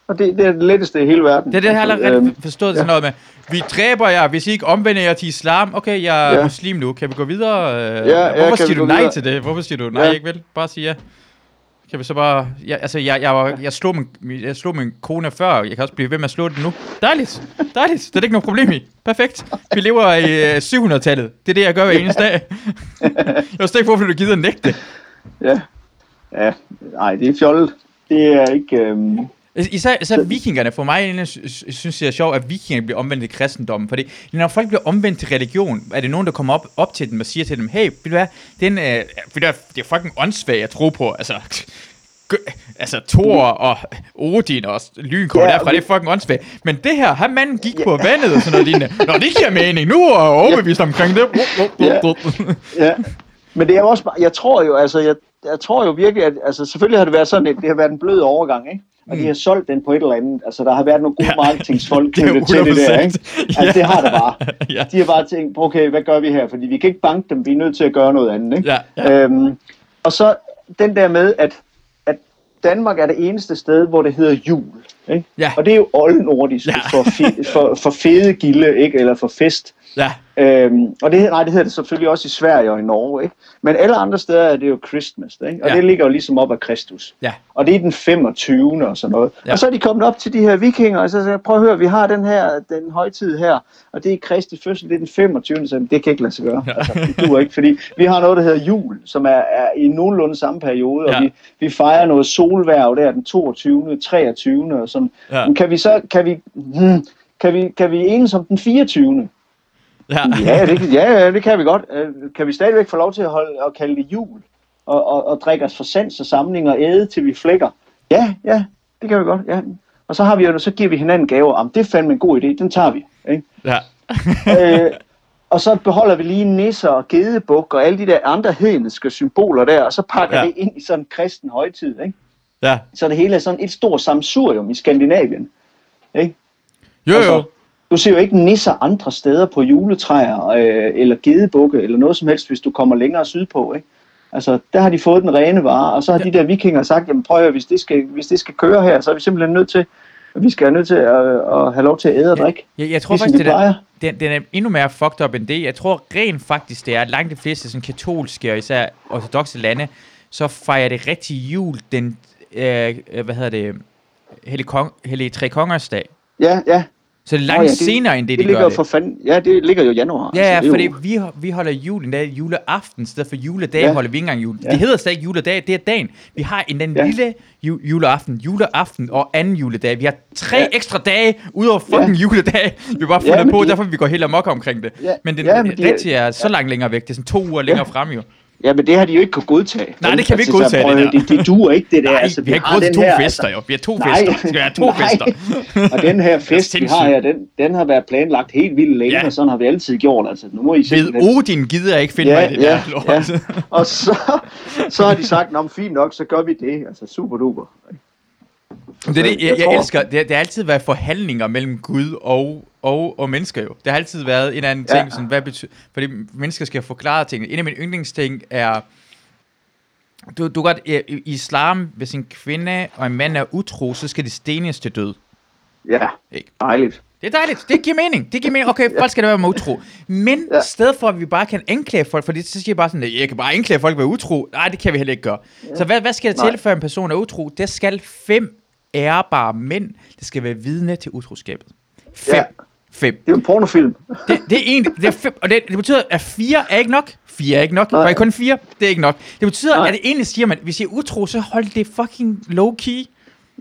Og det, det er det letteste i hele verden. Det er det, jeg har altså, allerede øhm, forstået ja. sådan noget med. Vi dræber jer, hvis I ikke omvender jer til islam. Okay, jeg er ja. muslim nu. Kan vi gå videre? Ja, Hvorfor ja, siger du nej videre? til det? Hvorfor siger du nej, ja. ikke vel? Bare sige ja. Kan vi så bare... Ja, altså, jeg, jeg, var, jeg, slog min, jeg slog min kone før. Jeg kan også blive ved med at slå den nu. Dejligt. Dejligt. Det er ikke noget problem i. Perfekt. Vi lever i 700-tallet. Øh, det er det, jeg gør hver eneste dag. jeg forstår ikke, hvorfor du gider nægte. Ja. Ja. Nej, det er fjollet. Det er ikke... Øhm Især, især vikingerne, for mig synes jeg er sjovt, at vikingerne bliver omvendt til kristendommen, fordi når folk bliver omvendt til religion, er det nogen, der kommer op, op til dem og siger til dem, hey, vil du hvad, den, øh, vil du det er fucking åndssvagt at tro på, altså, altså Thor og Odin og Lynkår yeah, derfra, det er fucking åndssvagt. Men det her, han manden gik yeah. på vandet og sådan noget lignende. Nå, det giver mening, nu er jeg overbevist omkring det. Ja, yeah. Men det er også bare, jeg tror jo, altså, jeg, jeg tror jo virkelig, at altså, selvfølgelig har det været sådan, at det har været en blød overgang, ikke? og de har solgt den på et eller andet. Altså, der har været nogle gode ja. marketingsfolk knyttet til det der, ikke? Altså, ja. det har det bare. ja. De har bare tænkt, okay, hvad gør vi her? Fordi vi kan ikke banke dem, vi er nødt til at gøre noget andet, ikke? Ja. Ja. Øhm, og så den der med, at, at Danmark er det eneste sted, hvor det hedder jul. Ikke? Ja. Og det er jo oldnordisk ja. for, fe, for, for fede gilde, ikke? eller for fest. Ja. Øhm, og det, nej, det hedder det selvfølgelig også i Sverige og i Norge, ikke? Men alle andre steder er det jo Christmas, ikke? Og ja. det ligger jo ligesom op af Kristus. Ja. Og det er den 25. og sådan noget. Ja. Og så er de kommet op til de her vikinger, og så siger prøv at høre, vi har den her, den højtid her, og det er Kristi fødsel, det er den 25. Så det kan ikke lade sig gøre. Ja. Altså, det duer ikke, fordi vi har noget, der hedder jul, som er, er i nogenlunde samme periode, ja. og vi, vi fejrer noget solværv der den 22. 23. og sådan. Ja. Men kan vi så, kan vi, hmm, kan vi, kan vi enes om den 24. Ja, ja, det, ja, det kan vi godt. Øh, kan vi stadigvæk få lov til at, holde, at kalde det jul? Og, og, og drikke os for sans og samling og æde, til vi flækker? Ja, ja, det kan vi godt, ja. Og Og så, har vi jo, så giver vi hinanden gaver. Om det er fandme en god idé, den tager vi. Ikke? Ja. øh, og så beholder vi lige nisser og gedebuk og alle de der andre hedniske symboler der, og så pakker Ja. det ind i sådan en kristen højtid. Ikke? ja. Så det hele er sådan et stort samsurium i Skandinavien. Ikke? Jo, Altså, jo. Du ser jo ikke nisser andre steder på juletræer øh, eller gedebukke eller noget som helst, hvis du kommer længere sydpå. Ikke? Altså, der har de fået den rene vare, og så har de der vikinger sagt, jamen prøv at høre, hvis det skal, hvis det skal køre her, så er vi simpelthen nødt til, vi skal have nødt til at, at have lov til at æde og drikke. Jeg, jeg tror Ligesom faktisk, det der, den, den er endnu mere fucked up end det. Jeg tror rent faktisk, det er, langt de fleste sådan katolske og især ortodoxe lande, så fejrer det rigtig jul den, øh, øh, hvad hedder det, Hellig, Kong, Hellig Tre Kongers dag. Ja, ja. Så det langt Nå ja, ja, det- senere end det, Det de gør ligger det. for fanden, ja, det ligger jo i januar. Ja, ja, altså, det er fordi jo- vi, vi holder julen, er juleaften, i stedet for juledag Ja. holder vi ikke engang jul. Ja. Det hedder ikke juledag, det er dagen. Vi har en den Ja. lille ju- juleaften, juleaften og anden juledag. Vi har tre Ja. ekstra dage ud over fucking juledag. Vi bare Ja, fundet men på, de- derfor vi går helt amok omkring det. Ja, Men den ja, men de- rigtige er så langt længere væk. Det er sådan to uger længere frem jo. Ja, men det har de jo ikke kunne godtage. Nej, det kan vi ikke så godtage, prøv det der. Det, det duer ikke, det der. Nej, altså, vi har ikke råd til to her, fester jo. Vi har to Nej. fester. Skal vi have to Nej. fester? Og den her fest, vi har her, den, den har været planlagt helt vildt længe, Ja. og sådan har vi altid gjort. Altså, nu må I Ved simpelthen... Odin gider jeg ikke finde Ja, mig i det ja, der lort. ja. Og så, så har de sagt, men fint nok, så gør vi det. Altså, super duper. Det det, jeg, Jeg elsker. Det, det har altid været forhandlinger mellem Gud og, og, og mennesker jo. Det har altid været en anden ting, Ja. sådan, hvad betyder, fordi mennesker skal forklare ting. En af mine yndlingsting er, du, du godt, i islam, hvis en kvinde og en mand er utro, så skal de stenes til død. Ja, Ikke? dejligt. Det er dejligt. Det giver mening. Det giver mening. Okay, folk skal da være med utro. Men ja. I stedet for, at vi bare kan anklage folk, fordi så siger jeg bare sådan, at jeg kan bare anklage folk for være utro. Nej, det kan vi heller ikke gøre. Ja. Så hvad, hvad skal der til, før en person er utro? Det skal fem ærbare mænd, der skal være vidne til utroskabet. Fem. Ja. Fem. Det er en pornofilm. Det, det er en, det er fem, og det, det betyder, at fire er ikke nok. Fire er ikke nok. Nej. Nej. kun fire, det er ikke nok. Det betyder, Nej. at det egentlig siger man, hvis I er utro, så hold det fucking low-key.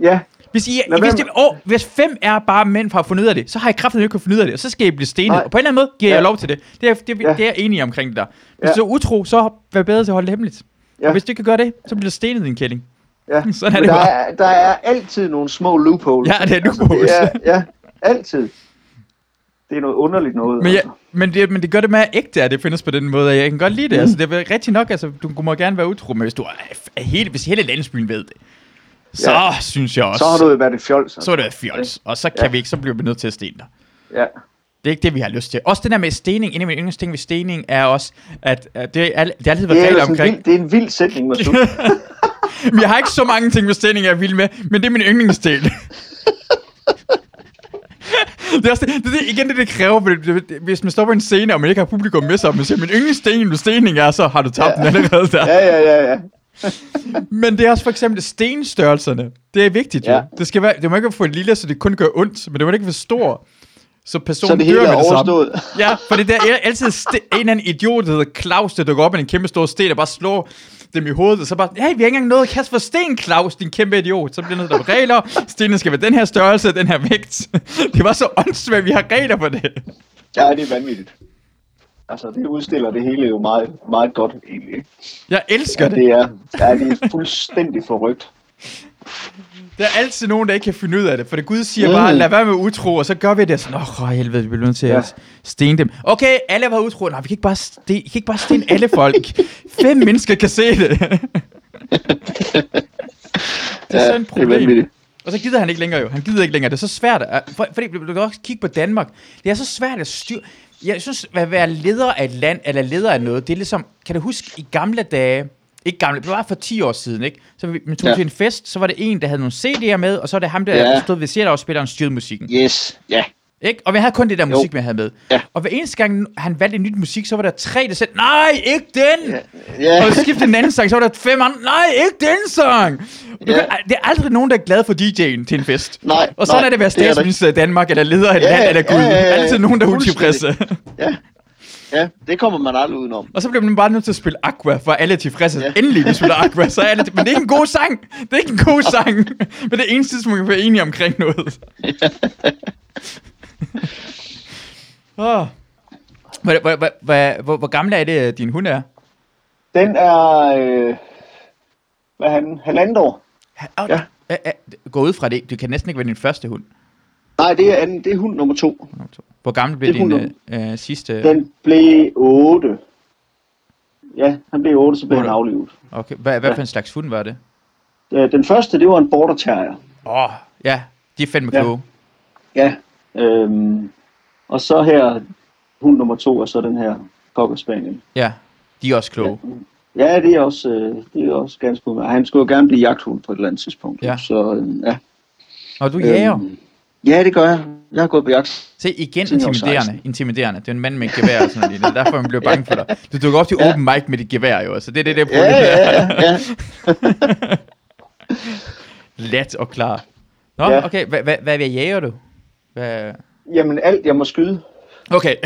Ja, Hvis, I, Lad hvis, det, åh, hvis fem er bare mænd fra at finde ud af det, så har I kraften ikke kunne finde ud af det, og så skal I blive stenet. Nej. Og på en eller anden måde giver Ja. jeg lov til det. Det er, det, Ja. det er jeg enig omkring det der. Hvis Ja. du er utro, så vær bedre til at holde det hemmeligt. Ja. Og hvis du ikke kan gøre det, så bliver du stenet, din kælling. ja. Sådan er Men det der, bare. er, der er altid nogle små loopholes. Ja, det er loopholes. Altså, det er, ja, altid. Det er noget underligt noget. Men, ja, altså. men, det, men det gør det mere ægte, at det findes på den måde, jeg kan godt lide det. Mm. Altså, det er rigtig nok, altså, du må gerne være utro, men hvis, du er, er hele, hvis hele landsbyen ved det, så Ja. synes jeg også, Så har du jo været et fjols. så er det fjols, og så kan Ja. vi ikke, så bliver vi nødt til at stene dig. Ja. Det er ikke det, vi har lyst til. Også det der med stening. En af mine yndlingsting ved stening er også, at, at det, er, det er altid været Det er, regler omkring. vild, det er en vild sætning, Masud. Men jeg har ikke så mange ting ved stening, jeg er vild med, men det er min yndlingsdel. Det er, også det, det, igen det, det kræver, hvis man står på en scene, og man ikke har publikum med sig, og man siger, min yndlingssten ved stening er, så har du tabt ja. den allerede der. ja, ja, ja, ja. Men det er også for eksempel stenstørrelserne. Det er vigtigt jo. Ja. Det, skal være, det må ikke være for lille, så det kun gør ondt, men det må ikke være for stor. Så personen Så det dør med det samme. Ja, for det der er altid st- en eller anden idiot, der hedder Claus, der dukker op med en kæmpe stor sten og bare slår dem i hovedet, og så bare, hey, vi har ikke engang noget at kaste for sten, Claus, din kæmpe idiot. Så bliver noget, der er regler, stenen skal være den her størrelse, den her vægt. Det var så åndssvagt, vi har regler for det. Ja, det er vanvittigt. Altså, det udstiller det hele jo meget, meget godt, egentlig. Jeg elsker Ja, det. det er, ja, det er fuldstændig forrygt. Der er altid nogen, der ikke kan finde ud af det, for det Gud siger Mm. bare, lad være med utro, og så gør vi det sådan, åh, oh, helvede, vi bliver nødt til ja. At stene dem. Okay, alle var utro. Nej, vi kan ikke bare, sten, I kan ikke bare stene alle folk. Fem mennesker kan se det. det er sådan et det problem. vanvittigt. Og så gider han ikke længere jo. Han gider ikke længere. Det er så svært. At, for, fordi du kan også kigge på Danmark. Det er så svært at styre. Jeg synes, at være leder af et land, eller leder af noget, det er ligesom, kan du huske i gamle dage, ikke gamle, det var for 10 år siden, ikke? Så vi, man tog Ja. til en fest, så var det en, der havde nogle CD'er med, og så var det ham, der Ja. stod ved af og spillede styrede musikken. Yes, ja. Ikke? Og vi havde kun det der Jo. musik, vi havde med. Ja. Og hver eneste gang, han valgte en nyt musik, så var der tre, der sagde, nej, ikke den! Ja, Og så skiftede en anden sang, så var der fem andre, nej, ikke den sang! Ja. kan, det er aldrig nogen, der er glad for DJ'en til en fest. Nej, Og sådan nej, er det at være er statsminister i Danmark, eller leder af et Ja, land, eller Gud. ja, ja, ja, ja. Altid nogen, der er utilfredse. ja. Ja, det kommer man aldrig udenom. og så bliver man bare nødt til at spille Aqua, for alle er tilfredse. Ja. Endelig, vi spiller Aqua, så er alle Men det er ikke en god sang. Det er ikke en god sang. Men det er eneste tidspunkt, vi kan være enige omkring noget. oh. Hvor, hvor, hvor, hvor, hvor, hvor gammel er det, din hund er? Den er, øh, hvad er han, halvandet år. Oh, Ja. Gå ud fra det. Du kan næsten ikke være din første hund. Nej, det er, anden, det er hund nummer to. Hvor gammel blev din øh, sidste? Den blev 8. Ja, han blev 8, så blev han Otte. aflivet. Okay. Hvad, hvad Ja. for en slags hund var det? Øh, Den første, det var en border terrier. Åh, oh, ja. De er fandme Ja. kloge. Ja. Øhm, og så her, hund nummer to, og så den her Cocker Spaniel. Ja. De er også kloge. Ja, det er også, øh, det er også ganske udmærket. Han skulle jo gerne blive jagthund på et eller andet tidspunkt. Ja. Så øh, ja. Og du jæger. Øhm, ja, det gør jeg. Jeg har gået på jagt. Se, igen intimiderende. 16. Intimiderende. Det er en mand med et gevær og sådan noget. Er derfor, man bliver bange for dig. Du dukker op til Ja. open mic med dit gevær jo, så det er det, der Ja, problem. ja, ja. ja. Let og klar. Nå, Ja. okay. Hvad, hvad, hvad jager du? Hvad... Jamen, alt jeg må skyde. Okay.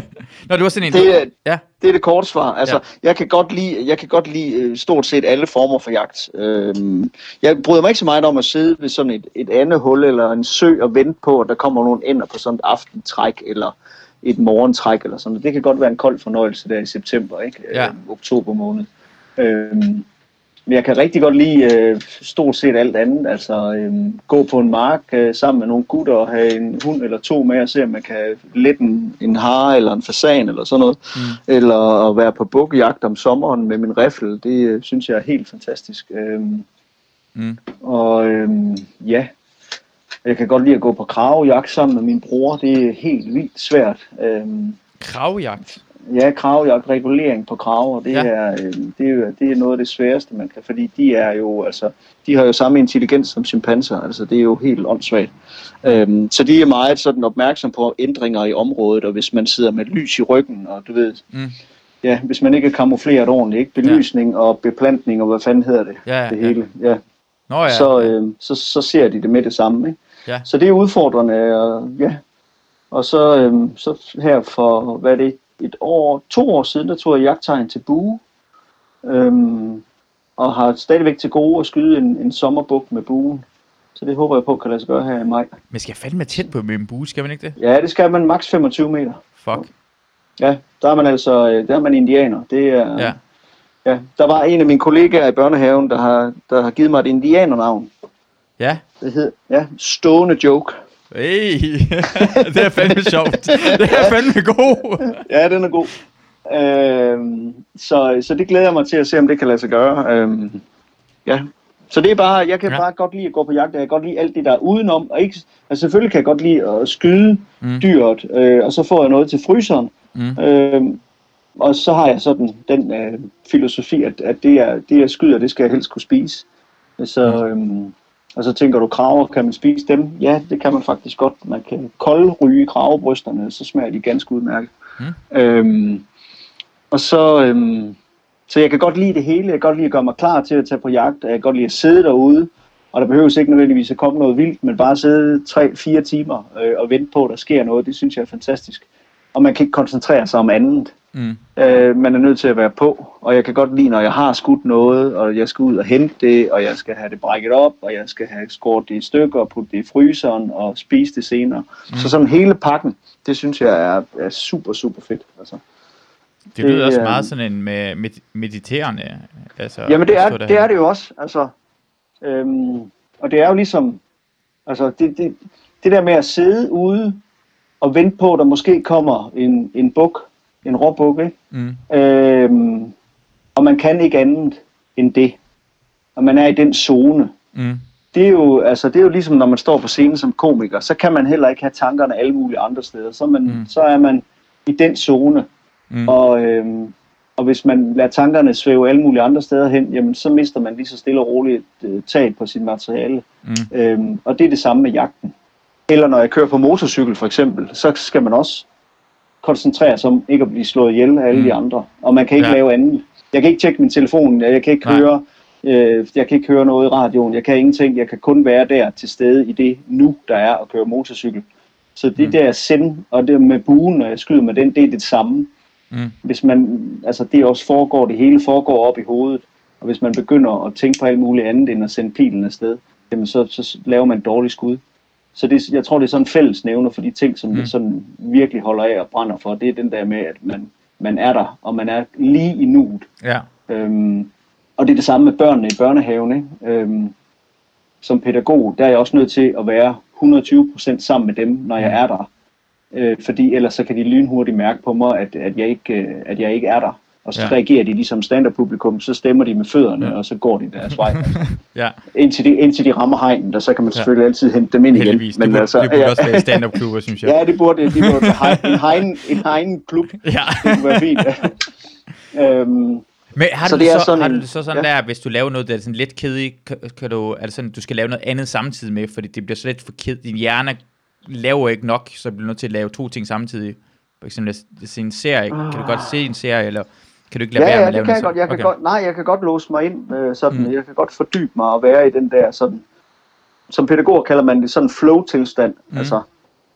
Nå, du var sådan en... Det er- Ja, Det er det korte svar. Altså, Ja. jeg kan godt lide, jeg kan godt lide øh, stort set alle former for jagt. Øhm, jeg bryder mig ikke så meget om at sidde ved sådan et, et andet hul eller en sø og vente på, at der kommer nogle ender på sådan et aftentræk eller et morgentræk eller sådan. Det kan godt være en kold fornøjelse der i september, ikke? Ja. Øhm, oktober måned. Øhm, jeg kan rigtig godt lide øh, stort set alt andet. Altså øhm, gå på en mark øh, sammen med nogle gutter og have en hund eller to med og se, om man kan lette en, en hare eller en fasan eller sådan noget. Mm. Eller at være på bukkejagt om sommeren med min riffel. Det øh, synes jeg er helt fantastisk. Øhm, Mm. Og øhm, ja, jeg kan godt lide at gå på kravejagt sammen med min bror. Det er helt vildt svært. Øhm, kravjagt. Ja, kravjagt, regulering på kraver, det, Ja. ja. er, øh, det, er, det er noget af det sværeste, man kan, fordi de er jo, altså, de har jo samme intelligens som chimpanser, altså det er jo helt åndssvagt. Øhm, så de er meget sådan opmærksom på ændringer i området, og hvis man sidder med lys i ryggen, og du ved, Mm. ja, hvis man ikke er kamufleret ordentligt, ikke? Belysning ja. og beplantning, og hvad fanden hedder det, Ja, det ja. hele, ja. Nå ja. Så, øh, så, så ser de det med det samme, ikke? Ja. Så det er udfordrende, og ja. Og så, øhm, så her for, hvad er det, et år, to år siden, der tog jeg jagttegn til bue. Øhm, og har stadigvæk til gode at skyde en, en sommerbuk med buen. Så det håber jeg på, kan lade sig gøre her i maj. Men skal jeg fandme tæt på med en bue, skal man ikke det? Ja, det skal man maks 25 meter. Fuck. Ja, der er man altså, øh, der er man indianer. Det er, Ja. ja. Der var en af mine kollegaer i børnehaven, der har, der har givet mig et indianernavn. Ja. Det hedder, ja, Stående Joke. Hey, det er fandme sjovt. Det er fandme god. Ja, den er god. Øhm, så, så det glæder jeg mig til at se, om det kan lade sig gøre. Øhm, ja. Så det er bare, jeg kan Ja. bare godt lide at gå på jagt, og jeg kan godt lide alt det der er udenom. Og ikke, altså selvfølgelig kan jeg godt lide at skyde Mm. mm. dyret, øh, og så får jeg noget til fryseren. Mm. Øhm, og så har jeg sådan den øh, filosofi, at, at det, er, det jeg skyder, det skal jeg helst kunne spise. Så, øhm, og så tænker du, kraver, kan man spise dem? Ja, det kan man faktisk godt. Man kan koldryge kravebrysterne, så smager de ganske udmærket. Mm. Øhm, og så, øhm, så jeg kan godt lide det hele. Jeg kan godt lide at gøre mig klar til at tage på jagt. Jeg kan godt lide at sidde derude. Og der behøves ikke nødvendigvis at komme noget vildt, men bare sidde 3-4 timer øh, og vente på, at der sker noget. Det synes jeg er fantastisk. Og man kan ikke koncentrere sig om andet. Mm. Øh, man er nødt til at være på, og jeg kan godt lide, når jeg har skudt noget, og jeg skal ud og hente det, og jeg skal have det brækket op, og jeg skal have skåret det i stykker og putte det i fryseren og spise det senere. Mm. Så sådan hele pakken, det synes jeg er, er super, super fedt. Altså. Det lyder Det, også meget sådan en med, med mediterende. Altså, Jamen det er, det derhen. er det jo også, altså. Øhm, og det er jo ligesom, altså det, det, det der med at sidde ude og vente på, at der måske kommer en, en buk, en råbuk, ikke? Mm. Øhm, og man kan ikke andet end det. Og man er i den zone. Mm. Det er, jo, altså, det er jo ligesom, når man står på scenen som komiker, så kan man heller ikke have tankerne alle mulige andre steder. Så man, Mm. mm. så er man i den zone. Mm. Og, øhm, og hvis man lader tankerne svæve alle mulige andre steder hen, jamen, så mister man lige så stille og roligt øh, tag på sit materiale. Mm. Øhm, og det er det samme med jagten. Eller når jeg kører på motorcykel for eksempel, så skal man også koncentrere sig om ikke at blive slået ihjel af alle Mm. de andre. Og man kan ikke Ja. lave andet. Jeg kan ikke tjekke min telefon, jeg kan ikke Nej. høre øh, jeg kan ikke høre noget i radioen, jeg kan ingenting, jeg kan kun være der til stede i det nu, der er at køre motorcykel. Så det mm. der send, og det med buen, når jeg skyder med den, det er det samme. Mm. Hvis man, altså det også foregår, det hele foregår op i hovedet, og hvis man begynder at tænke på alt muligt andet, end at sende pilen afsted, jamen så, så laver man et dårligt skud. Så det, jeg tror, det er sådan en fælles nævner for de ting, som Mm. mm. jeg sådan virkelig holder af og brænder for. Det er den der med, at man, man er der, og man er lige i nuet. Ja. Øhm, og det er det samme med børnene i børnehaven. Ikke? Øhm, som pædagog, der er jeg også nødt til at være 120% sammen med dem, når jeg er der. Øh, fordi ellers så kan de lynhurtigt mærke på mig, at, at, jeg, ikke, øh, at jeg ikke er der. Og så Ja. ja. reagerer de ligesom standardpublikum, så stemmer de med fødderne, Ja. ja. og så går de deres vej. Ja, indtil, de, indtil de rammer hegnen, og så kan man Ja. selvfølgelig altid hente dem ind igen. heldigvis. Det burde, altså, det burde også være stand-up klubber, synes jeg. Ja, det burde det. burde hegn, en hegn, en hegn klub. Ja. Det kunne være fint. øhm, Men har Så du, det så, sådan har du det så sådan ja. der, hvis du laver noget, der er sådan lidt kedeligt, kan, kan du, er det sådan, du skal lave noget andet samtidig med, fordi det bliver så lidt for kedeligt. Din hjerne laver ikke nok, så bliver du nødt til at lave to ting samtidig. For eksempel se en serie. Kan du godt se en serie, eller kan du ikke lade ja, være med ja, det kan jeg godt. Jeg kan okay. godt. Nej, jeg kan godt låse mig ind. Øh, sådan. Mm. Jeg kan godt fordybe mig og være i den der sådan... Som pædagog kalder man det sådan flow-tilstand. Mm. Altså,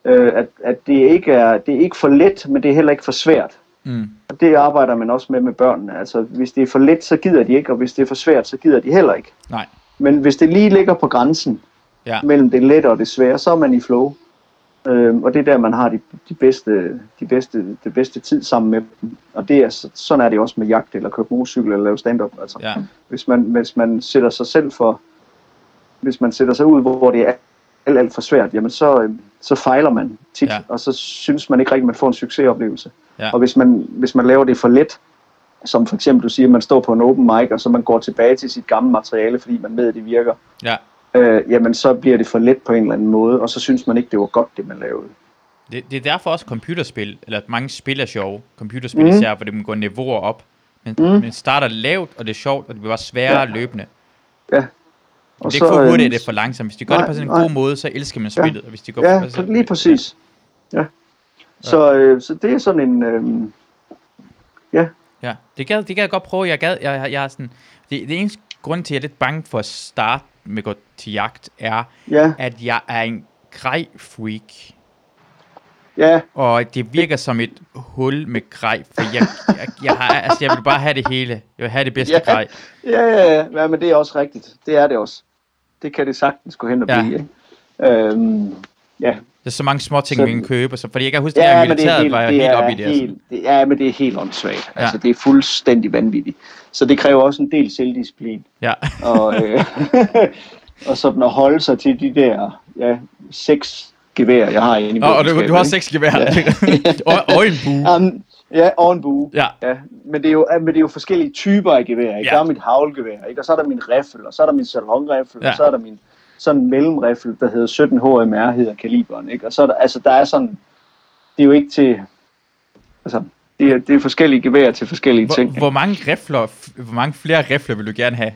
øh, at, at det, ikke er, det er ikke for let, men det er heller ikke for svært. Mm. Og det arbejder man også med med børnene. Altså, hvis det er for let, så gider de ikke, og hvis det er for svært, så gider de heller ikke. Nej. Men hvis det lige ligger på grænsen Ja. mellem det lette og det svære, så er man i flow. Øhm, og det er der, man har de, de, bedste, de bedste, det bedste tid sammen med dem. Og det er, så- sådan er det også med jagt, eller køre motorcykel, eller lave stand-up. Altså, Ja. hvis, man, hvis man sætter sig selv for, hvis man sætter sig ud, hvor det er alt, alt for svært, jamen så, øhm, så fejler man tit, Ja. og så synes man ikke rigtig, man får en succesoplevelse. Ja. Og hvis man, hvis man laver det for let, som for eksempel du siger, man står på en open mic, og så man går tilbage til sit gamle materiale, fordi man ved, at det virker, Ja. Øh, jamen så bliver det for let på en eller anden måde, og så synes man ikke, det var godt, det man lavede. Det, det er derfor også computerspil, eller mange spil er sjove. Computerspil Mhm. især, hvor det går niveauer op. Men, mm. det starter lavt, og det er sjovt, og det bliver bare sværere Ja. løbende. Ja. Og det er ikke for hurtigt, øhm, det er for langsomt. Hvis de gør nej, det på sådan en nej. god måde, så elsker man spillet. Og hvis de går Ja, altså, lige præcis. Ja. Så, øh, så det er sådan en... Øh, ja, Ja, det gad, det gad jeg godt prøve. Jeg gad, jeg, jeg, jeg er sådan, det, det eneste grund til, at jeg er lidt bange for at starte med at gå til jagt, er, ja, at jeg er en grej-freak. ja, Og det virker som et hul med grej, for jeg, jeg, jeg, har, altså, jeg vil bare have det hele. Jeg vil have det bedste Ja. grej. ja, ja, ja, ja, men det er også rigtigt. Det er det også. Det kan det sagtens gå hen og Ja. blive, ikke? Øhm, ja, Der er så mange små ting, Så- vi kan købe. Så, fordi jeg kan huske, at Ja, jeg men det er militæret helt, var jeg det helt oppe i det. altså. helt, det, ja, men det er helt åndssvagt. Ja. Altså, det er fuldstændig vanvittigt. Så det kræver også en del selvdisciplin. Ja. Og, øh, og sådan at holde sig til de der ja, seks geværer, jeg har inde i Og, og du, du har seks gevær. og, og en bue. Um, ja, og en bue. Ja. Ja, men det, er jo, men det er jo forskellige typer af gevær. Ikke? Ja. Der er mit havlgevær, ikke? og så er der min riffel, og så er der min salonriffel, Ja. og så er der min sådan en mellemriffel, der hedder 17 HMR, hedder kaliberen. Ikke? Og så er der, altså, der er sådan, det er jo ikke til, altså, det er, det er forskellige geværer til forskellige ting. Hvor, hvor mange rifler, hvor mange flere rifler vil du gerne have?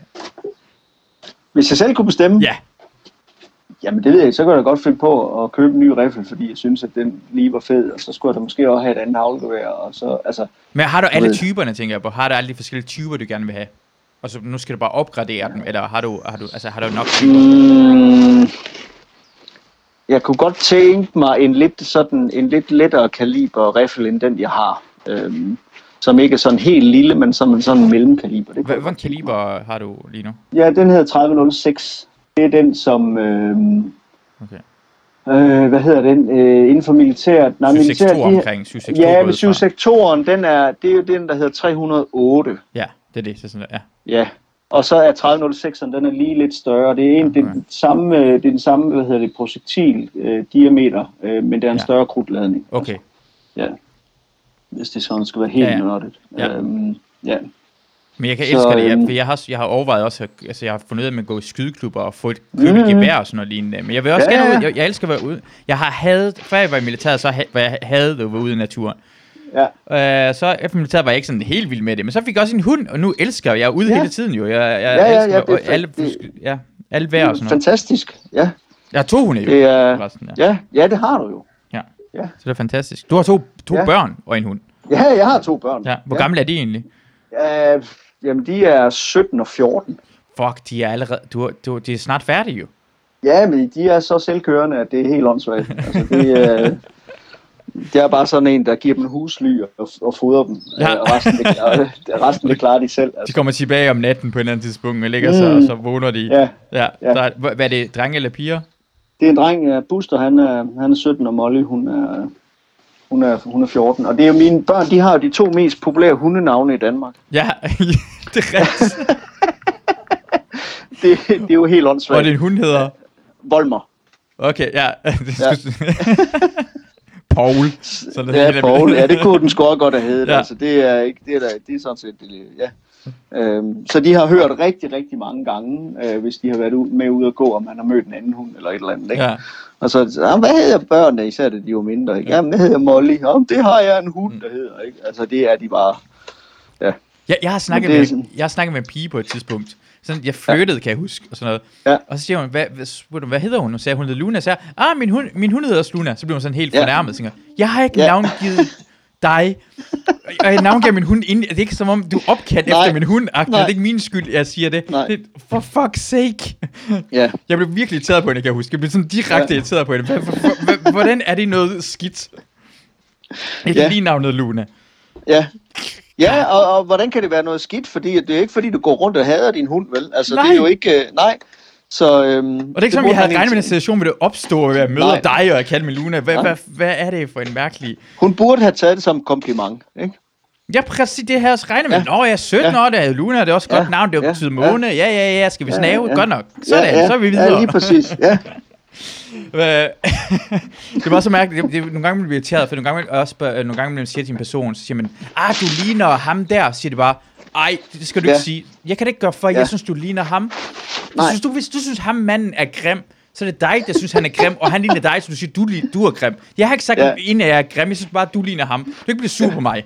Hvis jeg selv kunne bestemme, Ja. jamen det ved jeg så kunne jeg da godt finde på at købe en ny riffel, fordi jeg synes, at den lige var fed, og så skulle jeg da måske også have et andet havlgevær, og så, altså, Men har du alle typerne, tænker jeg på? Har du alle de forskellige typer, du gerne vil have? Og så nu skal du bare opgradere dem, eller har du, har du, altså, har du nok? Mm, jeg kunne godt tænke mig en lidt, sådan, en lidt lettere kaliber riffel end den, jeg har. Øhm, som ikke er sådan helt lille, men som en sådan mellemkaliber. Det Hvad, tænke kaliber har du lige nu? Ja, den hedder 3006. Det er den, som... Øhm, Okay. øh, hvad hedder den? Øh, inden for militæret. Nej, 762 de- omkring, 762 Ja, men jeg ud fra. 7-sektoren, den er, det er jo den, der hedder 308. Ja, det er det. Så sådan, ja. Ja, og så er 3006'eren, den er lige lidt større. Det er, en, det er, den, samme, øh, det er den samme, hvad hedder det, projektil øh, diameter, øh, men det er en Ja. større krudtladning. Okay. Ja. Hvis det sådan skal være helt Ja, ja, ja. ja. nørdet. Ja. Øhm, ja. Men jeg kan Så, elske det, jeg, øhm, for jeg har, jeg har overvejet også, at, altså jeg har fundet ud af, at man går i skydeklubber og få et købe Mhm. gevær og sådan noget lignende. Men jeg vil også Ja, gerne ja. ud, jeg, jeg elsker at være ude. Jeg har hadet, før jeg var i militæret, så ha, var jeg havde at være ude i naturen. Ja. Uh, så efter militæret var jeg ikke sådan helt vild med det, men så fik jeg også en hund, og nu elsker jeg, jeg er ude Ja. hele tiden jo. Jeg, jeg Ja, ja, elsker, ja, det er alle, Det- ja, alle vejr og sådan noget. Fantastisk. Ja, Jeg har to hunde jo. det er, forresten, ja. ja, ja, det har du jo. Så det er fantastisk. Du har to, to Ja. børn og en hund. Ja, jeg har to børn. Ja. Hvor gamle er de egentlig? Ja, jamen, de er 17 og 14. Fuck, de er allerede, du, du, de er snart færdige jo. Ja, men de er så selvkørende, at det er helt åndssvagt. Altså, det, er, det er bare sådan en, der giver dem husly og, og fodrer dem. Ja. Og resten, det, resten det klarer de selv. De Altså. kommer tilbage om natten på et eller andet tidspunkt og ligger sig, Mm. og så vågner de. Ja, ja. Ja. Der er, hvad er det, drenge eller piger? det er en dreng, Buster, han er, han er 17, og Molly, hun er, hun, er, hun er 14. Og det er jo mine børn, de har jo de to mest populære hundenavne i Danmark. Ja, det er rigtigt. det, det er jo helt åndssvagt. Og din hund hedder? Volmer. Okay, ja. ja. Paul. Så det ja, Paul. Ja, det kunne den score godt have heddet. Ja. Altså, det er ikke, det er, der, det er sådan set, det, ja. Øhm, så de har hørt rigtig, rigtig mange gange, øh, hvis de har været ud, med ud og gå, og man har mødt en anden hund eller et eller andet. Ikke? Ja. Og så, hvad hedder børnene, især da de var mindre? Ikke? Ja, hvad hedder Molly? Ja, det har jeg en hund, der hedder. Ikke? Altså, det er de bare... Ja. Jeg, jeg, har snakket med, sådan... jeg har snakket med en pige på et tidspunkt. Sådan, jeg flyttede, ja. kan jeg huske, og sådan noget. Ja. Og så siger hun, hvad, hvad, hvad hedder hun? Og sagde, hun hedder Luna. Så sagde ah, min hund, min hund hedder også Luna. Så bliver hun sådan helt fornærmet. Ja. jeg har ikke ja. navngivet dig. Og jeg navngiver min hund ind. Det er ikke som om, du opkaldt efter min hund. Det er ikke min skyld, jeg siger det. Nej. det for fuck's sake. Ja. Jeg blev virkelig irriteret på hende, kan jeg huske. Jeg blev sådan direkte ja. irriteret på hende. Hvordan er det noget skidt? Jeg kan ja. lige navnet Luna. Ja, Ja, og, og hvordan kan det være noget skidt? Fordi det er ikke fordi, du går rundt og hader din hund, vel? Altså, nej. det er jo ikke... Uh, nej. Så, øhm, og det er ikke som, vi havde regnet med den situation, hvor det opstår ved at møde nej. dig og mig Luna. Hvad, hvad, hvad er det for en mærkelig... Hun burde have taget det som kompliment, ikke? Ja, præcis det her også regnet med. Ja. Nå, jeg er 17 ja. år, det er Luna, det er også ja. godt navn, det er jo ja. betyder måne. Ja, ja, ja, skal vi snave? Ja, ja. Godt nok. Sådan, ja, ja. så er vi videre. Ja, lige præcis, ja. det var så mærkeligt. Det, det, nogle gange bliver irriteret, for nogle gange, også, nogle gange, man siger til en person, så siger man, ah, du ligner ham der, siger det bare, ej, det skal du ja. ikke sige. Jeg kan det ikke gøre for, ja. jeg synes, du ligner ham. Nej. Synes, du, hvis du synes, ham manden er grim, så er det dig, der synes, han er grim, og han ligner dig, så du siger, du, du er grim. Jeg har ikke sagt, ja. at en af jer er grim, jeg synes bare, du ligner ham. Du kan ikke blive sur ja. på mig.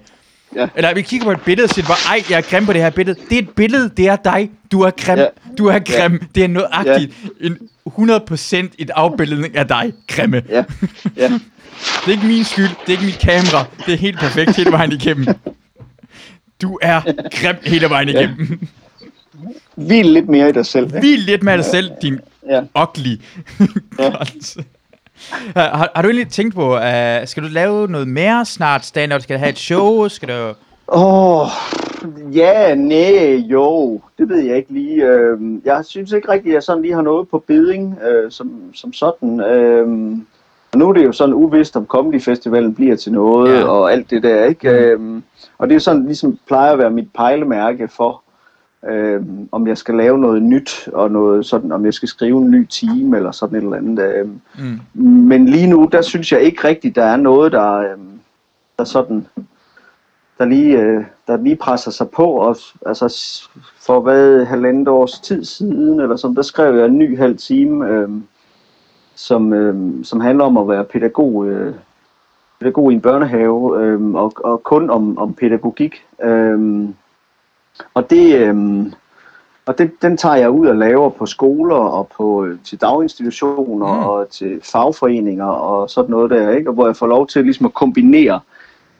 Ja. Eller vi kigger på et billede og siger bare, ej, jeg er grim på det her billede. Det er et billede, det er dig. Du er grim. Ja. Du er grim. Ja. Det er noget agtigt. Ja. En 100% et afbildning af dig, grimme. Ja. Ja. det er ikke min skyld, det er ikke mit kamera. Det er helt perfekt hele vejen igennem. Du er grim hele vejen igennem. Ja. Hvil lidt mere i dig selv. Hvil lidt mere i dig selv, din ja. ugly. Ja. har, har du egentlig tænkt på, uh, skal du lave noget mere snart, stand Skal du have et show? Skal du... Åh, oh, ja, nej, jo, det ved jeg ikke lige. Uh, jeg synes ikke rigtigt, at jeg sådan lige har noget på beding uh, som, som sådan. Uh, og nu er det jo sådan uvist, om Comedy Festivalen bliver til noget, ja. og alt det der, ikke? Mm. Uh, og det er sådan ligesom plejer at være mit pejlemærke for, øh, om jeg skal lave noget nyt, og noget sådan, om jeg skal skrive en ny time, eller sådan et eller andet. Øh. Mm. Men lige nu, der synes jeg ikke rigtigt, der er noget, der, øh, der sådan, der lige, øh, der lige presser sig på, og altså for hvad, halvandet års tid siden, eller som der skrev jeg en ny halv time, øh, som, øh, som handler om at være pædagog, øh, pædagog i en børnehave, øh, og, og kun om, om pædagogik. Øh, og det, øhm, og det, den tager jeg ud og laver på skoler og på øh, til daginstitutioner mm. og til fagforeninger og sådan noget der, ikke? Og hvor jeg får lov til ligesom at kombinere,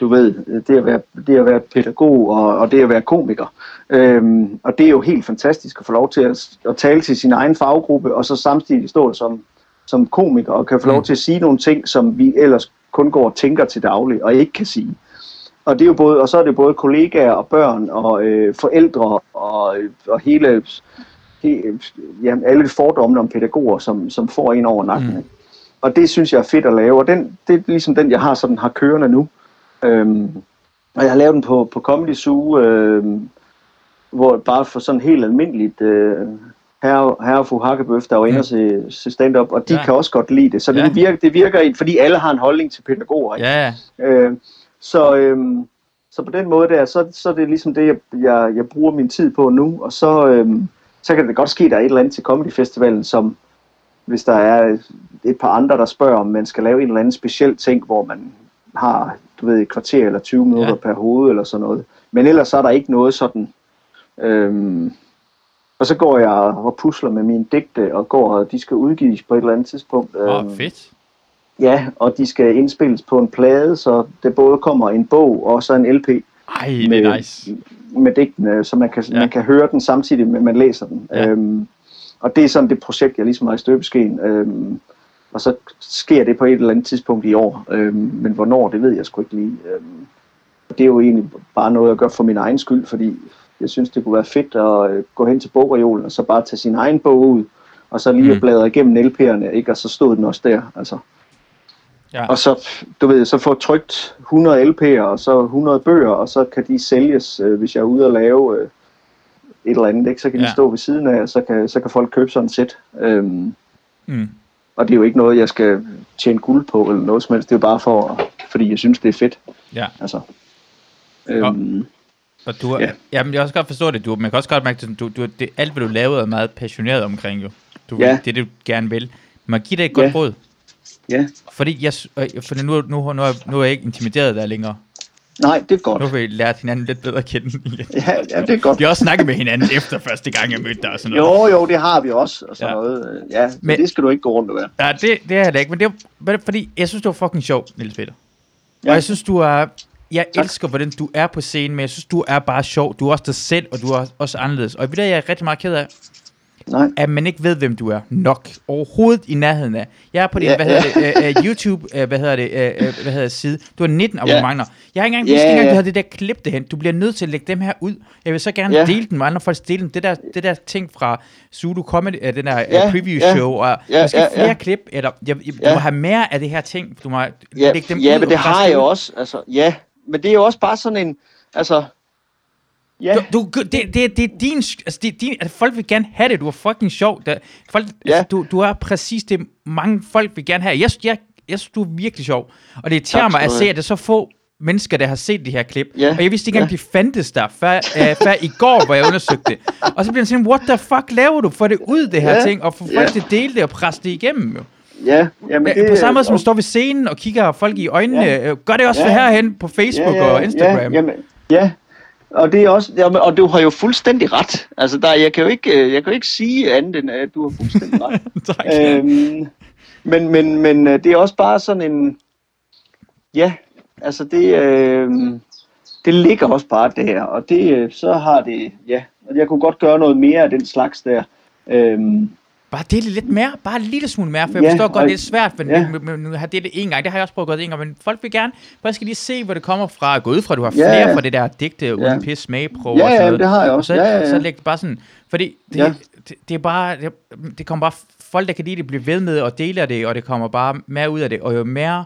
du ved, det at være, det at være pædagog og, og det at være komiker. Øhm, og det er jo helt fantastisk at få lov til at, at tale til sin egen faggruppe og så samtidig stå som, som komiker og kan få lov mm. til at sige nogle ting, som vi ellers kun går og tænker til daglig og ikke kan sige. Og, det er jo både, og så er det både kollegaer og børn og øh, forældre og, og hele, he, ja, alle fordommene om pædagoger, som, som får en over nakken. Mm. Og det synes jeg er fedt at lave, og den, det er ligesom den, jeg har sådan har kørende nu. Øhm, og jeg har lavet den på, på Comedy Zoo, øh, hvor bare for sådan helt almindeligt øh, herre, herre og fru Hakkebøf, der inde mm. og se, stand-up, og de ja. kan også godt lide det. Så ja. det, virker, det virker, fordi alle har en holdning til pædagoger. Ikke? Ja. Øh, så, øhm, så på den måde der, så, så er det ligesom det, jeg, jeg, jeg bruger min tid på nu. Og så, øhm, så kan det godt ske, at der er et eller andet til Comedy Festivalen, som hvis der er et par andre, der spørger, om man skal lave en eller anden speciel ting, hvor man har, du ved, et kvarter eller 20 minutter ja. per hoved eller sådan noget. Men ellers så er der ikke noget sådan... Øhm, og så går jeg og pusler med mine digte, og går og de skal udgives på et eller andet tidspunkt. Åh, oh, fedt. Ja, og de skal indspilles på en plade, så det både kommer en bog og så en LP. Ej, det med, er nice. Med digtene, så man kan, ja. man kan høre den samtidig med, man læser den. Ja. Øhm, og det er sådan det projekt, jeg ligesom har i støbeskeen. Øhm, og så sker det på et eller andet tidspunkt i år. Øhm, men hvornår, det ved jeg sgu ikke lige. Øhm, det er jo egentlig bare noget, jeg gør for min egen skyld, fordi jeg synes, det kunne være fedt at øh, gå hen til bogreolen og så bare tage sin egen bog ud, og så lige mm. bladre igennem LP'erne, ikke? og så stod den også der. Altså. Ja. Og så, du ved, så få trygt 100 LP'er og så 100 bøger, og så kan de sælges, øh, hvis jeg er ude og lave øh, et eller andet, ikke? så kan de Ja. stå ved siden af, og så kan, så kan folk købe sådan et sæt. Øhm, Mm. og det er jo ikke noget, jeg skal tjene guld på, eller noget som helst. Det er jo bare for, fordi jeg synes, det er fedt. Ja. Altså. Øhm, Og du, Ja. ja. jamen, jeg kan også godt forstå det. Du, man kan også godt mærke, at du, du, det, alt, hvad du lavede, er meget passioneret omkring, jo. Du, Ja. Det er det, du gerne vil. Man giver dig et godt Ja. råd. Ja, Fordi, jeg, øh, for nu, nu, nu, er, nu er jeg ikke intimideret der længere. nej, det er godt. Nu har vi lært hinanden lidt bedre at kende. Ja, ja, det er godt. Vi har også snakket med hinanden efter første gang, jeg mødte dig og sådan noget. Jo, jo, det har vi også, og sådan Ja. noget. Ja, men, Men- det skal du ikke gå rundt og være. Ja, det, det er da ikke, men det er fordi, jeg synes, du er fucking sjov, Niels Peter. Ja. Og jeg synes, du er... Jeg tak. Elsker, hvordan du er på scenen, men jeg synes, du er bare sjov. Du er også dig selv, og du er også anderledes. Og du, hvad jeg er rigtig meget ked af, Nej. at man ikke ved, hvem du er nok. Overhovedet i nærheden af. Jeg er på din, Ja, hvad ja. hedder det, uh, uh, YouTube, uh, hvad hedder det, uh, uh, hvad hedder det, side. Du har 19 Ja. abonnementer. Jeg har ikke engang Ja, vidst, ikke engang, ja. du havde det der klip derhen. Du bliver nødt til at lægge dem her ud. Jeg vil så gerne Ja. dele dem, og andre folk dele dem. Det der, det der ting fra Zulu Comedy, uh, den der uh, Ja, preview ja. show, og Ja, måske ja, flere ja. klip, eller jeg, jeg, du Ja. må have mere af det her ting. Du må Ja, lægge dem ja ud men og det har jeg også. Altså, ja, men det er jo også bare sådan en... Altså, ja, Du, du, det, det, det er din, altså det er din, altså folk vil gerne have det, du er fucking sjov. Der, folk, ja. Ja. altså, du, du er præcis det, mange folk vil gerne have. Jeg, jeg, jeg synes, du er virkelig sjov. Og det irriterer Tak mig at se, at er så få mennesker, der har set de her klip. Ja. Og jeg vidste ikke engang, Ja. de fandtes der, før, øh, før i går, hvor jeg undersøgte det. Og så bliver jeg sådan, what the fuck laver du? Få det ud, det her Ja. ting, og få folk Ja. til at dele det og presse det igennem. Jo. ja, ja, men Det, det, på samme måde som og- står ved scenen og kigger folk i øjnene. Ja. Ja. Gør det også Ja. for herhen på Facebook ja, ja, og Instagram. Ja, jamen, ja. Og det er også, jamen, og du har jo fuldstændig ret. Altså, der, jeg kan jo ikke, øh, jeg kan jo ikke sige andet end, at du har fuldstændig ret. tak. øhm, men, men, men øh, det er også bare sådan en, ja, altså det, øh, det ligger også bare der, og det, øh, så har det, ja, og jeg kunne godt gøre noget mere af den slags der. Øhm, Bare dele lidt mere, bare en lille smule mere, for jeg Ja, forstår godt, og- det er svært, men ja. ja. nu har det en gang, det har jeg også prøvet at gøre det en gang, men folk vil gerne, folk skal lige se, hvor det kommer fra, gå ud fra, at du har Ja, flere ja. fra det der digte, uden Ja. pis, smagprøve Ja, og sådan ja, noget. det har jeg Og også. så, Ja, ja, ja. så læg det bare sådan, fordi det, Ja. det, det, er bare, det, det kommer bare folk, der kan lide det, blive ved med og dele det, og det kommer bare mere ud af det, og jo mere,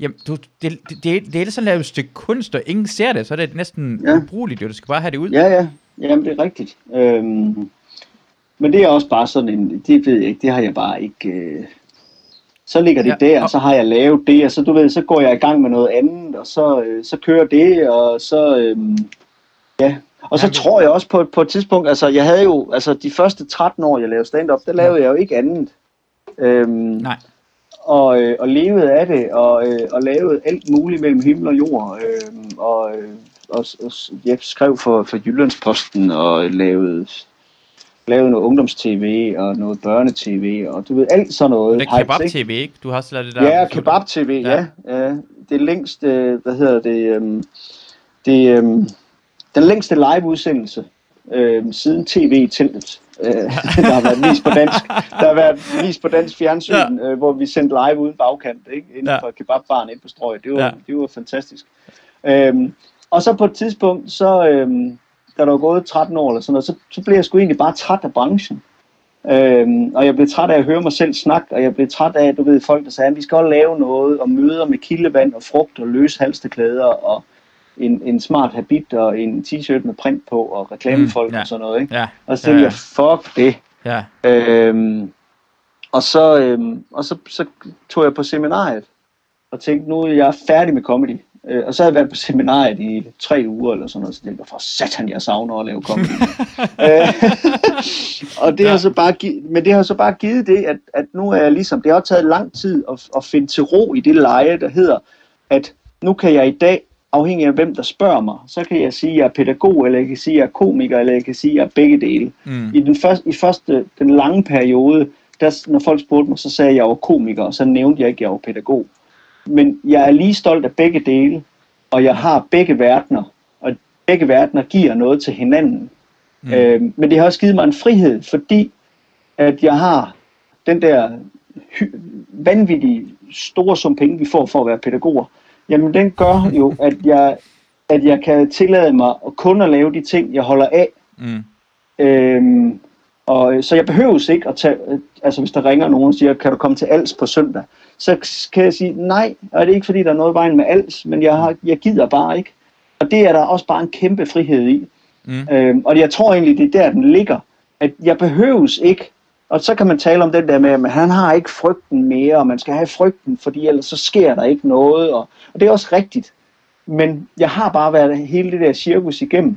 jamen, du, det, det, det, det er sådan et stykke kunst, og ingen ser det, så er det næsten ja. Ja. ubrugeligt, jo, du skal bare have det ud. Ja, ja. Jamen, det er rigtigt. Øhm, men det er også bare sådan en, det ved jeg ikke, det har jeg bare ikke... Øh, så ligger det Ja, der, og- så har jeg lavet det, og så, du ved, så går jeg i gang med noget andet, og så, øh, så kører det, og så... Øh, ja. Og så tror jeg også på, på et tidspunkt, altså jeg havde jo, altså de første 13 år, jeg lavede stand-up, der lavede jeg jo ikke andet. Øhm, Nej. og, øh, og levede af det, og, øh, og lavede alt muligt mellem himmel og jord. Øh, og, øh, og, og jeg skrev for, for Jyllandsposten, og lavede, lavede noget ungdomstv, og noget børnetv, og du ved, alt sådan noget. Det er hypes, kebab ikke? TV, ikke? Du har også lavet det der. Ja, kebab-tv, ja. ja. Det længste, hvad hedder det, øhm, det øhm, den længste live-udsendelse øhm, siden tv-teltet. Øh, der har været vist på dansk, der har været vist på dansk fjernsyn, Ja. øh, hvor vi sendte live uden bagkant, ikke? Inden Ja. for kebabbaren inde på strøget. Det var, ja. det var fantastisk. Øhm, og så på et tidspunkt, så, øhm, da der var gået 13 år eller sådan noget, så, så blev jeg sgu egentlig bare træt af branchen. Øhm, og jeg blev træt af at høre mig selv snakke, og jeg blev træt af, du ved, folk der sagde, at vi skal også lave noget, og møder med kildevand og frugt og løse halsteklæder, og en, en smart habit og en t-shirt med print på, og reklamefolk Mm, ja. og sådan noget. Ikke? Ja, Og så tænkte Ja. jeg, fuck det. ja. Øhm, og så, øhm, og så, så tog jeg på seminariet, og tænkte, nu er jeg færdig med comedy. Øh, og så havde jeg været på seminariet i tre uger eller sådan noget, så tænkte jeg, for satan, jeg savner at lave comedy. øh, og det Ja. har så bare gi- men det har så bare givet det, at, at nu er jeg ligesom, det har taget lang tid at, at finde til ro i det leje, der hedder, at nu kan jeg i dag, afhængig af hvem der spørger mig, så kan jeg sige, at jeg er pædagog, eller jeg kan sige, at jeg er komiker, eller jeg kan sige, at jeg er begge dele. Mm. I den første, i første, den lange periode, der, når folk spurgte mig, så sagde jeg, at jeg var komiker, og så nævnte jeg ikke, at jeg var pædagog. Men jeg er lige stolt af begge dele, og jeg har begge verdener, og begge verdener giver noget til hinanden. Mm. Øh, men det har også givet mig en frihed, fordi at jeg har den der hy- vanvittige store sum penge, vi får for at være pædagoger. Jamen den gør jo, at jeg, at jeg kan tillade mig at kun at lave de ting, jeg holder af, Mm. Øhm, og, så jeg behøves ikke at tage, altså hvis der ringer nogen og siger, kan du komme til Als på søndag? Så kan jeg sige, nej, og det er ikke fordi, der er noget vejen med Als, men jeg, har, jeg gider bare ikke. Og det er der også bare en kæmpe frihed i. Mm. Øhm, og jeg tror egentlig, det er der, den ligger. At jeg behøves ikke, og så kan man tale om den der med, at han har ikke frygten mere, og man skal have frygten, fordi ellers så sker der ikke noget. Og, og det er også rigtigt. Men jeg har bare været hele det der cirkus igennem.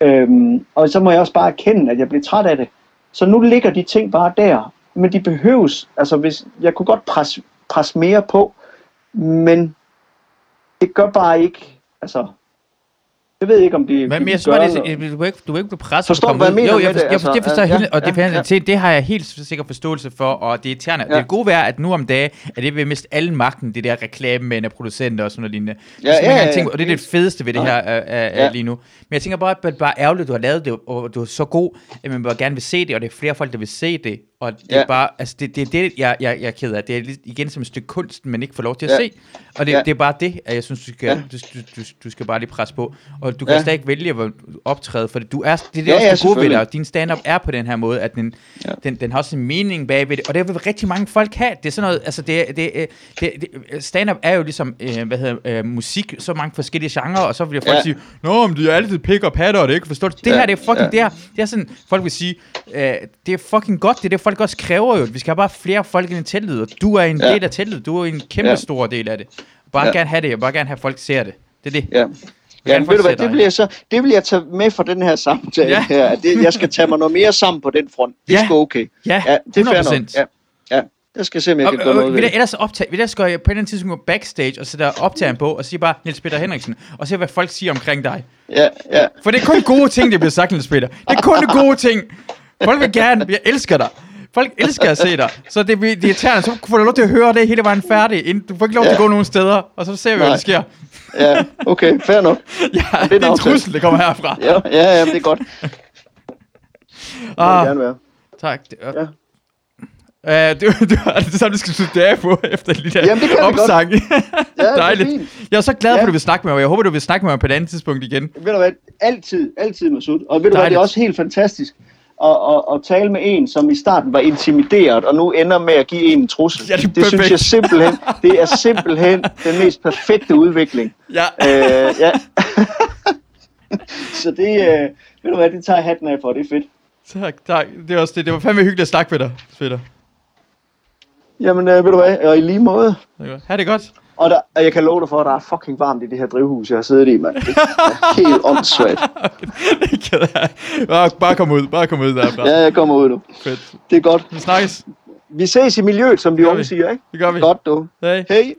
Øhm, og så må jeg også bare erkende, at jeg bliver træt af det. Så nu ligger de ting bare der. Men de behøves, altså hvis, jeg kunne godt presse, presse mere på, men det gør bare ikke, altså jeg ved ikke, om de, men, men jeg synes bare, det, du, ikke, du ikke blevet presset. Forstår hvad jeg mener jo, jeg, med det? Jeg, altså, det forstår ja, hele, og det, ja, ja. Til, det har jeg helt sikkert forståelse for, og det er irriterende. Ja. Det gode være, at nu om dagen, at det vil miste alle magten, det der reklamemænd og producenter og sådan noget lignende. Ja, ja, ja, tænker, og det er det fedeste ved det her uh, uh, ja. lige nu. Men jeg tænker bare, at det er bare ærgerligt, at du har lavet det, og du er så god, at man bare gerne vil se det, og det er flere folk, der vil se det. Og det ja. er bare, altså det, det er det, jeg, jeg, jeg er ked af. Det er igen som et stykke kunst, man ikke får lov til at ja. se. Og det, ja. det er bare det, at jeg synes, du skal, ja. du, du, du skal bare lige presse på. Og du kan ja. stadig vælge at optræde, for du er, det er det ja, også ja, det gode ved dig. Din stand-up er på den her måde, at den, ja. den, den har også en mening bagved det. Og det vil rigtig mange folk have. Det er sådan noget, altså det, det, det, det stand-up er jo ligesom, øh, hvad hedder øh, musik, så mange forskellige genrer, og så vil folk ja. sige, Nå, men de er altid pik og patter, og det ikke forstår det. Det ja. her, det er fucking, ja. det, er, det er sådan, folk vil sige, øh, det er fucking godt, det er det, folk også kræver jo. Vi skal have bare flere folk ind i teltet, og du er en ja. del af teltet. Du er en kæmpe ja. stor del af det. Bare ja. gerne have det, og bare gerne have folk ser det. Det er det. Ja. Ja, ved du hvad, det vil, jeg så, det vil jeg tage med for den her samtale ja. her. Det, jeg skal tage mig noget mere sammen på den front. Det ja. skal okay. Ja, ja det er fair nok. Ja. Ja, jeg skal se, om jeg og, kan gøre noget ved det. Ellers optage, vil jeg skal på en eller anden tidspunkt gå backstage og sætte optageren på og sige bare Niels Peter Henriksen og se, hvad folk siger omkring dig. Ja, ja. For det er kun gode ting, det bliver sagt, Niels Peter. Det er kun gode ting. Folk vil gerne, jeg elsker dig. Folk elsker at se dig. Så det, det er irriterende. Så får du lov til at høre det hele vejen færdig. Du får ikke lov til ja. at gå nogen steder. Og så ser vi, Nej. hvad der sker. Ja, okay. Fair nok. ja, det er, det er en trussel, det kommer herfra. ja, ja, ja, det er godt. Det ah, gerne være. Tak. Det, ja. Uh, det, det, er det samme, du skal slutte af på efter lige der Jamen, det kan opsang. ja, Dejligt. Det er fint. Jeg er så glad for, ja. at du vil snakke med mig. Jeg håber, du vil snakke med mig på et andet tidspunkt igen. Ved du hvad? Altid, altid med sud. Og ved du hvad, det er også helt fantastisk at, at, at tale med en, som i starten var intimideret, og nu ender med at give en en trussel. Ja, det, det synes jeg simpelthen, det er simpelthen den mest perfekte udvikling. Ja. Øh, ja. så det, øh, ved du hvad, det tager hatten af for, det er fedt. Tak, tak. Det, er også det. det var fandme hyggeligt at snakke med dig, Peter. Jamen, øh, ved du hvad, og i lige måde. Ha' det godt. Og, der, og jeg kan love dig for, at der er fucking varmt i det her drivhus, jeg har siddet i, mand. Det er helt åndssvagt. det kan. Bare, bare kom ud, bare kom ud derfra. Ja, jeg kommer ud nu. Fedt. Det er godt. Vi snakkes. Vi ses i miljøet, som de unge siger, ikke? Det gør vi. Godt, du. Hey. Hey.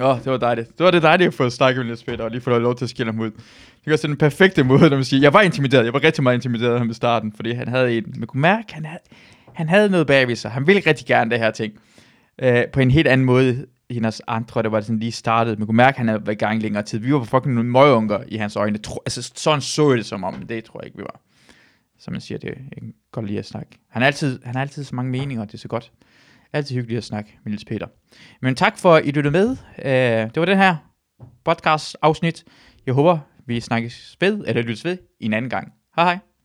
Åh, oh, det var dejligt. Det var det dejligt at få snakket med Niels Peter, og lige få lov til at skille ham ud. Det var sådan den perfekte måde, når man siger, jeg var intimideret, jeg var rigtig meget intimideret af ham i starten, fordi han havde en, man kunne mærke, han havde, han havde noget bagved sig. Han ville rigtig gerne det her ting. Øh, på en helt anden måde, hendes andre, der var sådan lige startet. Man kunne mærke, at han havde været i gang længere tid. Vi var fucking nogle møgunker i hans øjne. Tro, altså, sådan så det som om, det tror jeg ikke, vi var. Som man siger, det er godt lige at snakke. Han har altid, han har altid så mange meninger, det er så godt. Altid hyggeligt at snakke med Niels Peter. Men tak for, at I lyttede med. Uh, det var den her podcast afsnit. Jeg håber, vi snakkes ved, eller lyttes ved, en anden gang. Hej hej.